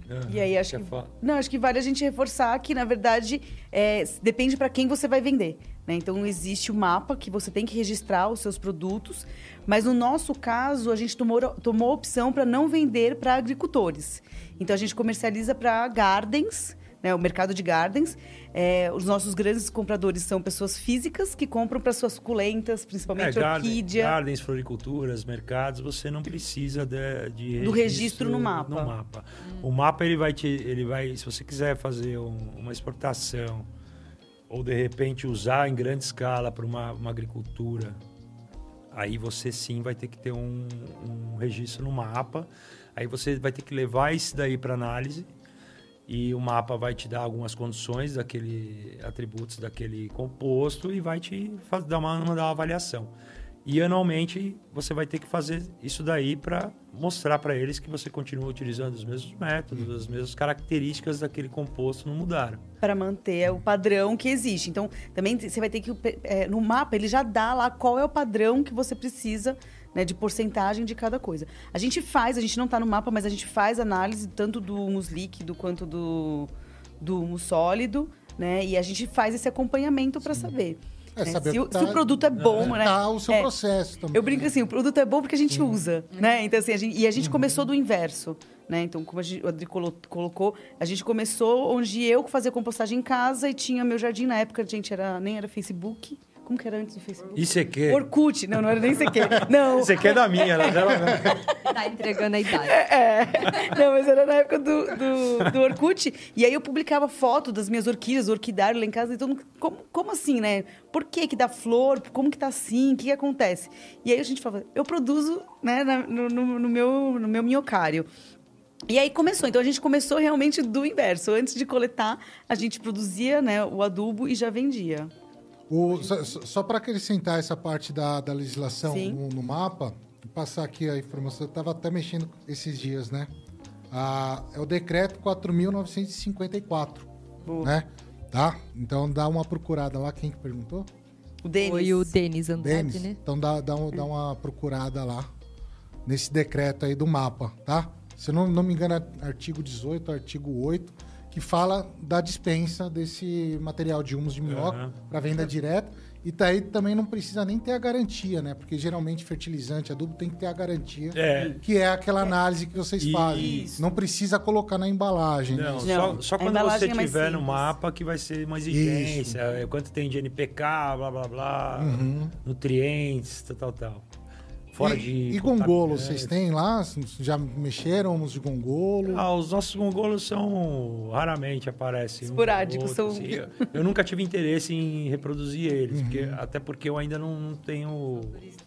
Uhum, e aí acho que, que não acho que vale a gente reforçar que na verdade é, depende para quem você vai vender. Né? Então existe o mapa que você tem que registrar os seus produtos, mas no nosso caso a gente tomou, tomou a opção para não vender para agricultores. Então a gente comercializa para gardens né, o mercado de gardens. É, os nossos grandes compradores são pessoas físicas que compram para suas suculentas, principalmente é, orquídea. Gardens, floriculturas, mercados, você não precisa de, de registro, do registro no mapa. No mapa. Hum. O mapa ele vai te, ele vai, se você quiser fazer um, uma exportação ou de repente usar em grande escala para uma, uma agricultura, aí você sim vai ter que ter um, um registro no mapa. Aí você vai ter que levar isso daí para análise e o mapa vai te dar algumas condições daquele atributos daquele composto e vai te fazer, dar uma, uma, dar uma avaliação. E anualmente você vai ter que fazer isso daí para mostrar para eles que você continua utilizando os mesmos métodos, as mesmas características daquele composto não mudaram. Para manter o padrão que existe. Então, também você vai ter que. É, no mapa, ele já dá lá qual é o padrão que você precisa né, de porcentagem de cada coisa. A gente faz, a gente não está no mapa, mas a gente faz análise tanto do humus líquido quanto do, do humus sólido, né? E a gente faz esse acompanhamento para saber. É, né? se, o, tá, se, o, produto é bom, é, né? Tá o seu é, processo também. Eu brinco assim, o produto é bom porque a gente usa, né? Então, assim, a gente, e a gente uhum. começou do inverso, né? Então, como a gente, o Adri colocou, a gente começou onde eu fazia compostagem em casa e tinha meu jardim na época, gente, era, nem era Facebook, como que era antes do Facebook? ICQ. Orkut. Não, não era nem ICQ. Não. [laughs] ICQ é da minha, ela já... Tá entregando a idade. É, é. Não, mas era na época do, do, do Orkut. E aí eu publicava foto das minhas orquídeas, orquidário lá em casa. E todo mundo, como, como assim, né? Por que que dá flor? Como que tá assim? O que, que acontece? E aí a gente falava, eu produzo né, no, no, no meu, no meu minhocário. E aí começou. Então a gente começou realmente do inverso. Antes de coletar, a gente produzia né, o adubo e já vendia. O, só, só para acrescentar essa parte da, da legislação no, no, mapa, passar aqui a informação, eu estava até mexendo esses dias, né? Ah, é o decreto 4.954, né? Tá? Então dá uma procurada lá. Quem que perguntou? O Denis. Foi o Denis Andrade, Denis. né? Então dá, dá, um- dá uma procurada lá nesse decreto aí do mapa, tá? Se eu não, não me engano, é artigo 18, artigo 8, que fala da dispensa desse material de humus de minhoca Aham. para venda direta. E daí também não precisa nem ter a garantia, né? Porque geralmente fertilizante, adubo tem que ter a garantia, É. que é aquela análise que vocês fazem. Isso. Não precisa colocar na embalagem. né? Não, Não, só, só quando você é tiver no simples. mapa que vai ser uma exigência. é, Quanto tem de NPK, blá blá blá, Uhum. nutrientes, tal, tal, tal. Fora e, de. e gongolo, vocês têm lá? Já mexeram de gongolo? Ah, os nossos gongolos são raramente aparecem. um Esporádicos, outro, são- assim. Eu- Eu nunca tive interesse em reproduzir eles, porque, Uhum. até porque eu ainda não, não tenho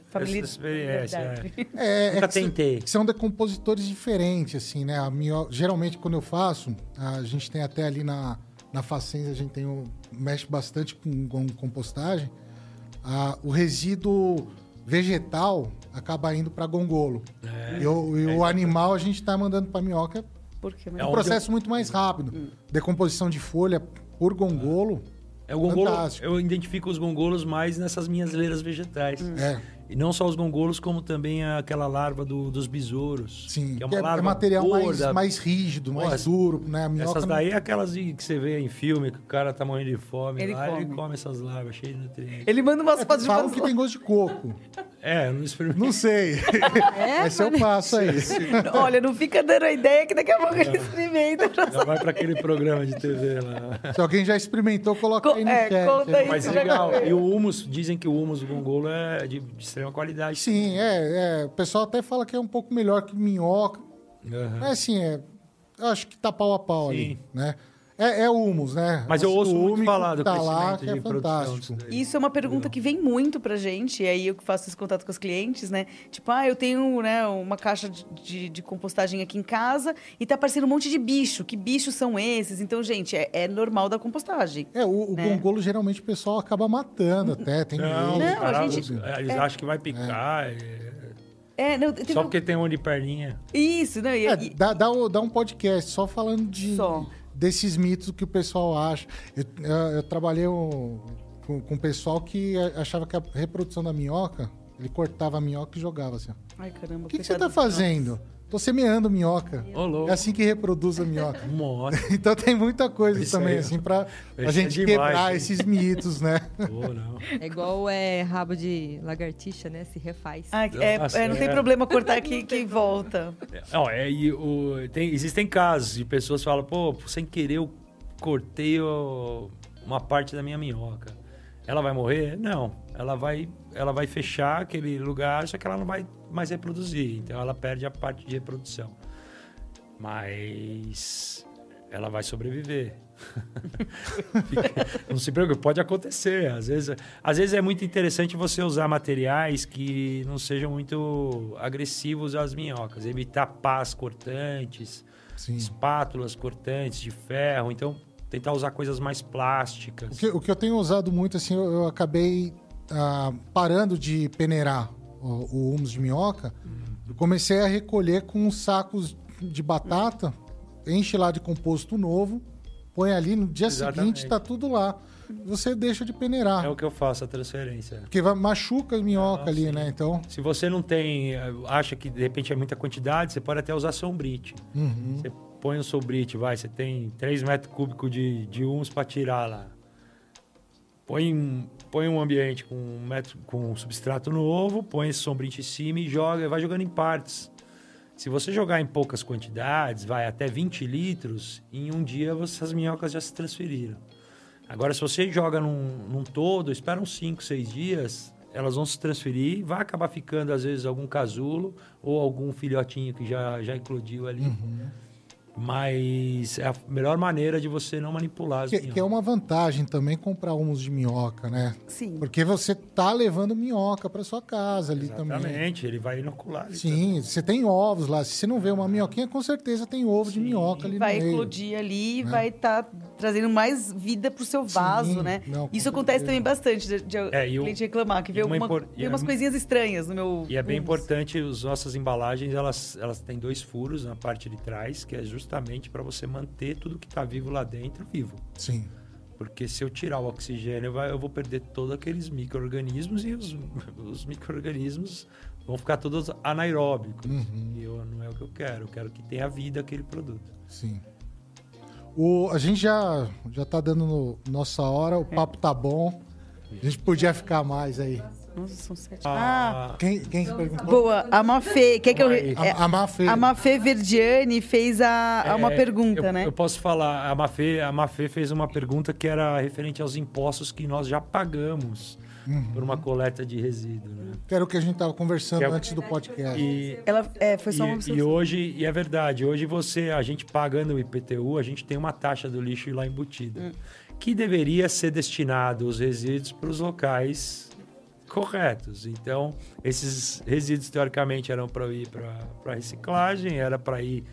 Família- essa experiência. Verdade. [laughs] é. É, Nunca cê- tentei. são decompositores diferentes, assim, né? A minho... Geralmente, quando eu faço, a gente tem até ali na, na Facens, a gente tem o... mexe bastante com, com compostagem. Ah, o resíduo vegetal acaba indo para gongolo. É. E, o, e o animal a gente está mandando para minhoca. Porque É É um processo muito mais rápido. Decomposição de folha por gongolo. É o gongolo, Fantástico. eu identifico os gongolos mais nessas minhas leiras vegetais. É, E não só os gongolos, como também aquela larva do- dos besouros. sim. Que é uma é, larva é material mais, gorda. mais rígido, mais duro, né? Essas não- daí é aquelas de- que você vê em filme, que o cara tá morrendo de fome. Ele lá, Ele come. come essas larvas cheias de nutrientes. Ele manda umas É, fotos de falam que tem gosto de coco. [laughs] É, eu não experimentei. Não sei. [laughs] É, Esse eu mas- passo aí. [laughs] Olha, não fica dando a ideia que daqui a pouco ele experimenta. Já vai pra aquele programa de TV lá. Se alguém já experimentou, coloca Co- aí no é, chat. conta aí. Mas legal. E o humus, dizem que o humus do gongolo é de, de extrema qualidade. Sim, é, é. O pessoal até fala que é um pouco melhor que minhoca. Aham. Mas assim, é. Eu acho que tá pau a pau Sim. ali, né? É, é humus, né? Mas eu O ouço muito falar do tá lá, que é de produção fantástico. disso daí. Isso é uma pergunta que vem muito pra gente, e aí eu que faço esse contato com os clientes, né? Tipo, ah, eu tenho né, uma caixa de, de, de compostagem aqui em casa e tá aparecendo um monte de bicho. Que bichos são esses? Então, gente, é, é normal da compostagem. É, o, o Né? gongolo geralmente o pessoal acaba matando até. Tem Não, medo, caras- a gente- eles acham que vai picar. é- É, não, teve Só um- porque tem um de perninha. Isso, não, e, É, e- dá, dá, o- dá um podcast só falando de, Só. Desses mitos que o pessoal acha. Eu, eu, eu trabalhei um- com, com o pessoal que achava que a reprodução da minhoca, ele cortava a minhoca e jogava assim. Ai, caramba. O que, que você tá fazendo? Tô semeando minhoca. Louco. É assim que reproduz a minhoca. Nossa. [laughs] Então tem muita coisa Isso também, aí. assim, pra, Isso é gente demais, quebrar hein? esses mitos, né? Não. É igual é, rabo de lagartixa, né? Se refaz. Ah, é, Nossa, é, não tem é. problema cortar aqui [laughs] que volta. Não, é, e o, tem, existem casos de pessoas que falam, pô, sem querer eu cortei o- uma parte da minha minhoca. Ela vai morrer? Não. Ela vai, ela vai fechar aquele lugar, só que ela não vai mais reproduzir. Então ela perde a parte de reprodução. Mas ela vai sobreviver. [laughs] Não se preocupe, pode acontecer. Às vezes, às vezes é muito interessante você usar materiais que não sejam muito agressivos às minhocas. Evitar pás cortantes, Sim. espátulas cortantes de ferro. Então, tentar usar coisas mais O plásticas. que, o que eu tenho usado muito, assim, eu, eu acabei ah, parando de peneirar o, o humus de minhoca. Eu comecei a recolher com sacos de batata, enche lá de composto novo, põe ali, no dia Exatamente. seguinte tá tudo lá. Você deixa de peneirar. É o que eu faço, a transferência. Porque vai, machuca a minhoca Ah, ali, sim. né? Então. Se você não tem, eh, acha que de repente é muita quantidade, você pode até usar sombrite. uhum. Você põe um sombrite, vai, você tem 3 metros cúbicos de, de humus para tirar lá. Põe, um- põe um ambiente com um, metro, com substrato novo, põe esse sombrite em cima e joga, vai jogando em partes. Se você jogar em poucas quantidades, vai até 20 litros, em um dia essas minhocas já se transferiram. Agora, se você joga num, num todo, espera uns 5, 6 dias, elas vão se transferir, vai acabar ficando, às vezes, algum casulo ou algum filhotinho que já, já eclodiu ali. Mas é a melhor maneira de você não manipular as Que, minhocas. que é uma vantagem também comprar humus de minhoca, né? Sim. Porque você tá levando minhoca para sua casa ali também. Exatamente, ele vai inocular. ali Sim, você tem ovos lá. Se você não vê uma minhoquinha, com certeza tem ovo de Sim. minhoca ali vai no meio. eclodir ali e vai estar trazendo mais vida pro seu vaso, Sim, né? não, Isso acontece certeza. também bastante, de, de É, o- cliente reclamar, que vê, uma impor- vê e umas é- coisinhas estranhas no meu E é bem humus. importante, as nossas embalagens, elas, elas têm dois furos na parte de trás, que é justamente para você manter tudo que está vivo lá dentro vivo. Sim. Porque se eu tirar o oxigênio, eu vou perder todos aqueles micro-organismos e os, [laughs] os micro-organismos vão ficar todos anaeróbicos. Uhum. E eu, não é o que eu quero. Eu quero que tenha vida aquele produto. Sim. O, a gente já, já tá dando no- nossa hora, o papo tá bom. A gente podia ficar mais aí. Nossa, são sete. Ah, Ah, Quem, quem que perguntou? boa. A Mafê, quer que eu... É, A, a Mafê. a Mafê Verdiani fez a, a uma é, pergunta, eu, né? Eu posso falar, a Mafê, a Mafê fez uma pergunta que era referente aos impostos que nós já pagamos por uma coleta de resíduo. Né? Que era o que a gente tava conversando é antes do podcast. E, Ela é, foi só uma E, e observação. hoje, e é verdade, hoje você, a gente pagando o IPTU, a gente tem uma taxa do lixo lá embutida, Hum. que deveria ser destinado os resíduos para os locais corretos. Então, esses resíduos teoricamente eram para ir para reciclagem, era para ir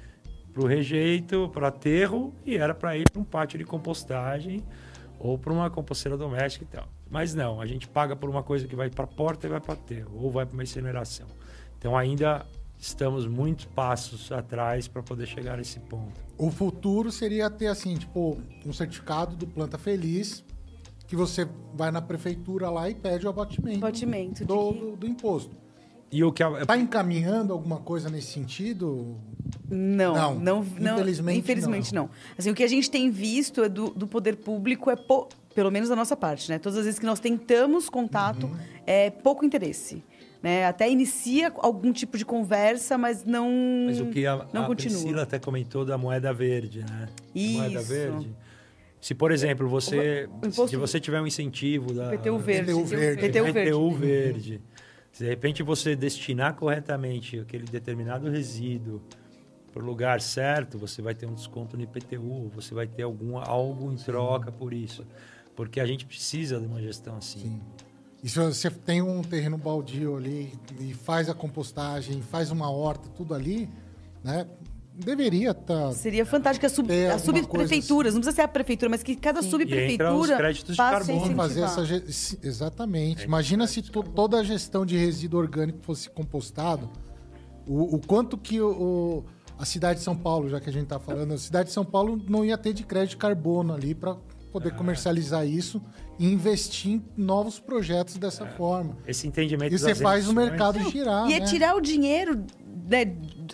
para o rejeito, para aterro e era para ir para um pátio de compostagem ou para uma composteira doméstica e tal. Mas não, a gente paga por uma coisa que vai para a porta e vai para aterro ou vai para uma incineração. Então ainda estamos muitos passos atrás para poder chegar nesse ponto. O futuro seria ter, assim, tipo, um certificado do Planta Feliz, que você vai na prefeitura lá e pede o abatimento, Abatimento de do, que- do, do imposto. E o que a, Tá encaminhando alguma coisa nesse sentido? Não, Não, não, não, infelizmente infelizmente não. Assim, o que a gente tem visto é do, do poder público é pou- pelo menos da nossa parte, né? Todas as vezes que nós tentamos contato, Uhum. é pouco interesse. Né? Até inicia algum tipo de conversa, mas não, mas o que a, não a continua. Priscila até comentou da moeda verde, né? A Moeda Isso. verde. Se, por exemplo, você O imposto- se você tiver um incentivo da PTU verde. PTU verde. PTU verde. PTU verde. Se de repente você destinar corretamente aquele determinado resíduo para o lugar certo, você vai ter um desconto no IPTU, você vai ter algum, algo em troca por isso. Porque a gente precisa de uma gestão assim. Sim. E se você tem um terreno baldio ali e faz a compostagem, faz uma horta, tudo ali, né? Deveria tá estar. Seria fantástico as, sub, as subprefeituras, não precisa ser a prefeitura, mas que cada E os subprefeitura créditos de carbono. Fazer essa ge- exatamente. Imagina se to- toda a gestão de resíduo orgânico fosse compostado, o, o quanto que o, o- a cidade de São Paulo, já que a gente está falando, a cidade de São Paulo não ia ter de crédito de carbono ali para poder comercializar isso e investir em novos projetos dessa forma. Esse entendimento E você faz o mercado girar, E é né? tirar o dinheiro né,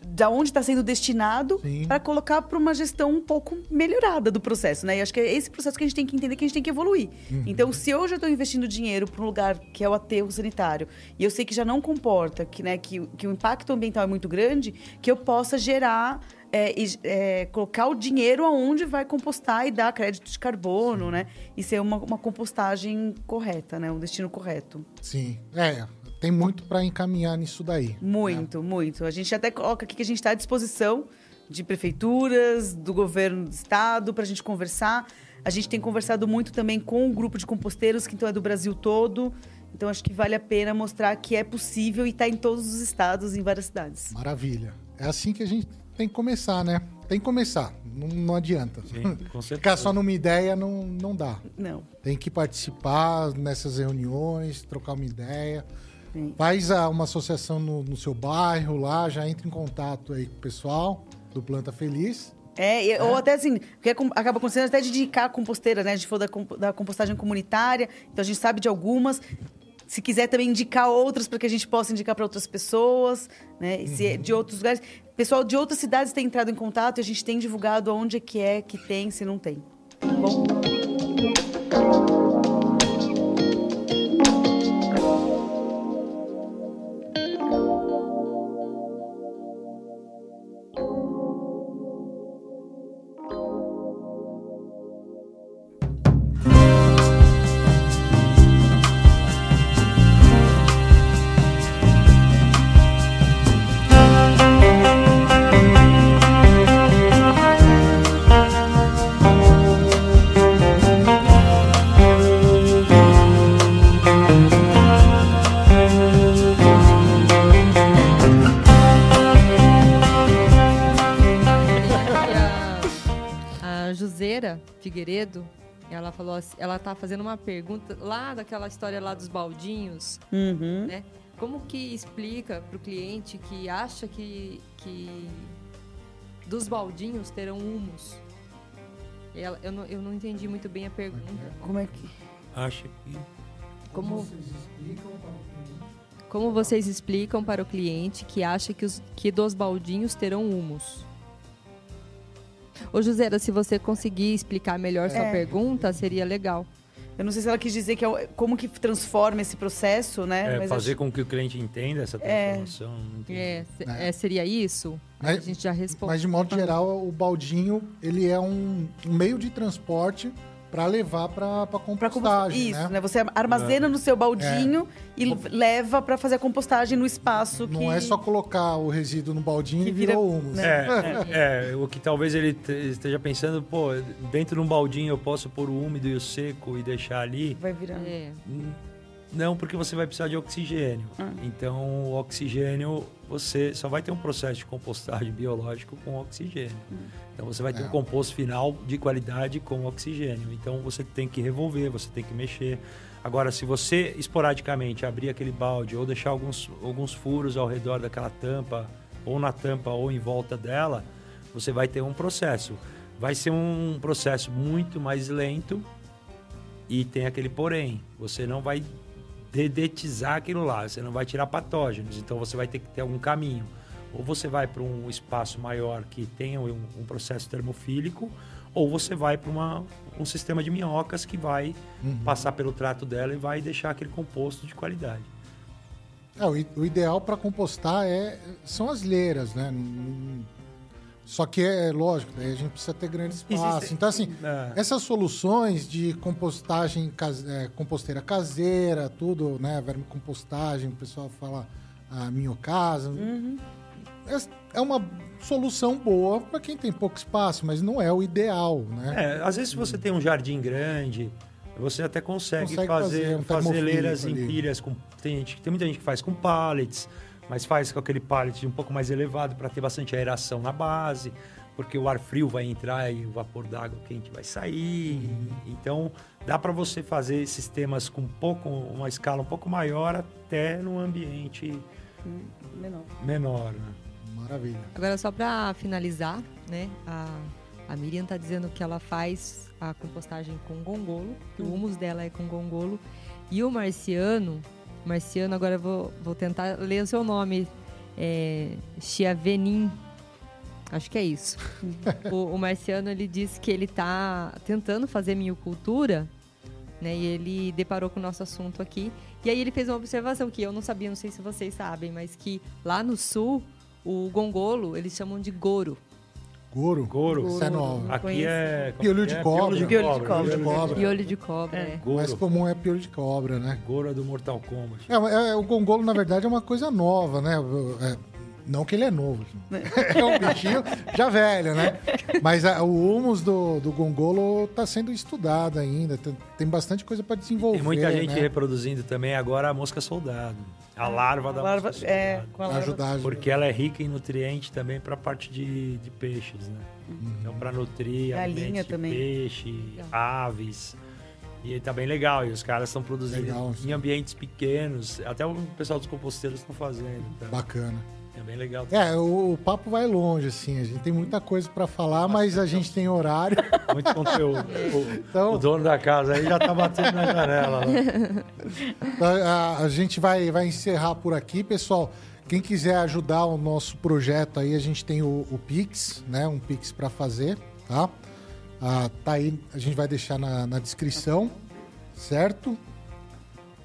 da onde está sendo destinado Sim. para colocar para uma gestão um pouco melhorada do processo, né? E acho que é esse processo que a gente tem que entender que a gente tem que evoluir. Uhum. Então, se eu estou investindo dinheiro para um lugar que é o aterro sanitário e eu sei que já não comporta, que, né, que, que o impacto ambiental é muito grande, que eu possa gerar é, e, é, colocar o dinheiro aonde vai compostar e dar crédito de carbono, né? E ser uma, uma compostagem correta, né? Um destino correto. Sim. É, tem muito para encaminhar nisso daí. Muito, muito. A gente até coloca aqui que a gente está à disposição de prefeituras, do governo do estado, para a gente conversar. A gente tem conversado muito também com o grupo de composteiros, que então é do Brasil todo. Então acho que vale a pena mostrar que é possível e está em todos os estados, em várias cidades. Maravilha. É assim que a gente tem que começar, né? Tem que começar. Não, não adianta. Sim, com [laughs] certeza. Ficar só numa ideia não, não dá. Não. Tem que participar nessas reuniões, trocar uma ideia. Sim. Faz uma associação no, no seu bairro lá, já entra em contato aí com o pessoal do Planta Feliz. É, e- ou até assim, porque acom- acaba acontecendo até de indicar composteira, né? A gente falou da, da compostagem comunitária, então a gente sabe de algumas. Se quiser também indicar outras para que a gente possa indicar para outras pessoas, né? E se é de outros lugares. Pessoal de outras cidades tem entrado em contato e a gente tem divulgado onde é que é, que tem, se não tem. Tá bom? Ela falou assim, ela tá fazendo uma pergunta lá daquela história lá dos baldinhos, Uhum. né? Como que explica para o cliente que acha que, que dos baldinhos terão humus? Ela- eu, não, eu não entendi muito bem a pergunta. Como é que. Acho que. Como, como vocês explicam para o cliente que acha que, os, que dos baldinhos terão humus? Ô, Josera, se você conseguir explicar melhor sua É. pergunta, seria legal. Eu não sei se ela quis dizer que é como que transforma esse processo, né? É, Mas fazer acho- com que o cliente entenda essa É. transformação. É, É. é, seria isso? Aí Mas- a gente já responde. Mas de modo geral, o baldinho ele é um, um meio de transporte para levar para Pra compostagem, compostagem, Isso, né? né? Você armazena no seu baldinho e leva para fazer a compostagem no espaço que... Não é só colocar o resíduo no baldinho Que e vira- virou humus. né? [laughs] É, é, o que talvez ele te- esteja pensando, pô, dentro de um baldinho eu posso pôr o úmido e o seco e deixar ali. Vai virando. É. Hum, Não, porque você vai precisar de oxigênio. Ah. Então, o oxigênio, você só vai ter um processo de compostagem [laughs] biológico com oxigênio. Então, você vai ter É. um composto final de qualidade com oxigênio. Então, você tem que revolver, você tem que mexer. Agora, se você esporadicamente abrir aquele balde ou deixar alguns, alguns furos ao redor daquela tampa, ou na tampa ou em volta dela, você vai ter um processo. Vai ser um processo muito mais lento e tem aquele porém. Você não vai dedetizar aquilo lá, você não vai tirar patógenos, então você vai ter que ter algum caminho. Ou você vai para um espaço maior que tenha um, um processo termofílico, ou você vai para um sistema de minhocas que vai Uhum. passar pelo trato dela e vai deixar aquele composto de qualidade. É, o, o ideal para compostar é, são as leiras, né? Só que é lógico, daí a gente precisa ter grande espaço. Existe- Então, assim, É. essas soluções de compostagem, case- é, composteira caseira, tudo, né? Vermicompostagem, o pessoal fala a minhocasa. É, é uma solução boa para quem tem pouco espaço, mas não é o ideal, né? É, às vezes se você tem um jardim grande, você até consegue, Consegue fazer fazer, um fazer, leiras em pilhas. Com, tem, gente, tem muita gente que faz com pallets, mas faz com aquele pallet um pouco mais elevado para ter bastante aeração na base, porque o ar frio vai entrar e o vapor d'água quente vai sair. Uhum. Então dá para você fazer sistemas com um pouco, uma escala um pouco maior até num ambiente Menor. menor. Né? Maravilha. Agora, só para finalizar, né? A, a Miriam tá dizendo que ela faz a compostagem com gongolo, que o humus dela é com gongolo. E o Marciano, Marciano, agora eu vou, vou tentar ler o seu nome. É, Chiavenin. Acho que é isso. [laughs] o, o Marciano, ele disse que ele tá tentando fazer miocultura, né? E ele deparou com o nosso assunto aqui. E aí ele fez uma observação que eu não sabia, não sei se vocês sabem, mas que lá no sul, o gongolo, eles chamam de goro. Goro. Goro. Isso é novo. Aqui é. como Piolho de é? cobra. Piolho de Piolho de cobra. piolho de Cobra. E olho de cobra, é. O mais comum é piolho de cobra, né? Goro é do Mortal Kombat. É, é, o gongolo, na verdade, é uma coisa nova, né? É, não que ele é novo. [laughs] É um bichinho já velho, né? Mas a- o humus do, do gongolo está sendo estudado ainda. Tem, tem bastante coisa para desenvolver. Tem muita gente né? reproduzindo também agora a mosca soldado. A larva da larva, é, soldado. com a larva. ajudar. Porque ela é rica em nutriente também para a parte de, de peixes, né? Então, para nutrir Galinha alimentos de também. peixe, Legal. aves. E tá bem legal. E os caras estão produzindo Legal, em ambientes pequenos. Até o pessoal dos composteiros estão fazendo. Então, Bacana. É bem legal. É, o, o papo vai longe, assim. A gente tem muita coisa para falar, mas a gente tem horário. [laughs] Muito conteúdo. O, [laughs] Então, o dono da casa aí já tá batendo na janela. [laughs] Né? A, a- gente vai, vai encerrar por aqui, pessoal. Quem quiser ajudar o nosso projeto aí, a gente tem o, o Pix, né? Um Pix para fazer, tá? Ah, tá aí, a gente vai deixar na, na descrição, certo?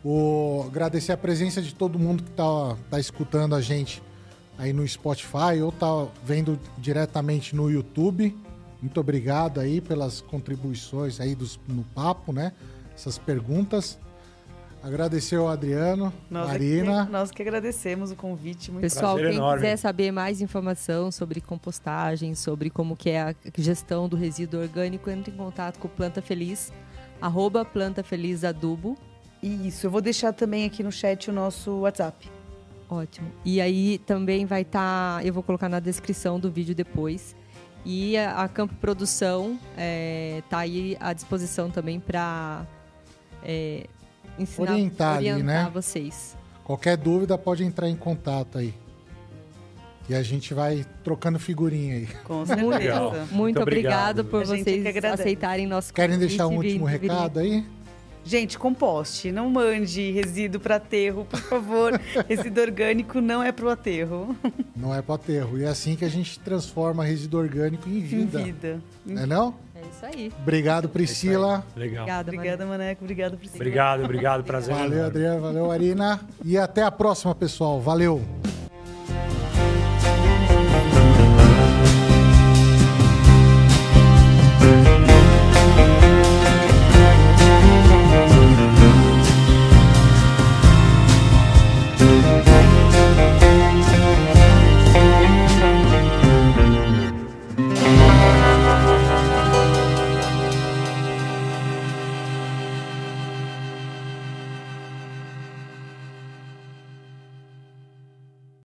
O, agradecer a presença de todo mundo que tá, tá escutando a gente aí no Spotify ou tá vendo diretamente no YouTube. Muito obrigado aí pelas contribuições aí dos, no papo, né? Essas perguntas. Agradecer ao Adriano, Nós, é Marina. que, nós que agradecemos o convite. Muito Pessoal, quem enorme. quiser saber mais informação sobre compostagem, sobre como que é a gestão do resíduo orgânico, entre em contato com o Planta Feliz, arroba Planta Feliz Adubo. Isso, eu vou deixar também aqui no chat o nosso WhatsApp. Ótimo. E aí também vai estar, eu vou colocar na descrição do vídeo depois. E a, a Campo Produção está aí à disposição também para ensinar, Orientar ali, orientar né? vocês. Qualquer dúvida pode entrar em contato aí. E a gente vai trocando figurinha aí. Com Muito, Legal. muito, Muito obrigado obrigado. por vocês aceitarem nosso Querem convite deixar um último vir- recado aí? Gente, composte. Não mande resíduo para aterro, por favor. [laughs] resíduo orgânico não é pro aterro. Não é para aterro. E é assim que a gente transforma resíduo orgânico em Em vida. vida. Não é não? É isso aí. Obrigado, Priscila. Legal. Obrigada, Obrigada, Maneco. Obrigado, Priscila. Obrigado, obrigado. Prazer. Valeu. Adriano. Valeu, Arina. E até a próxima, pessoal. Valeu.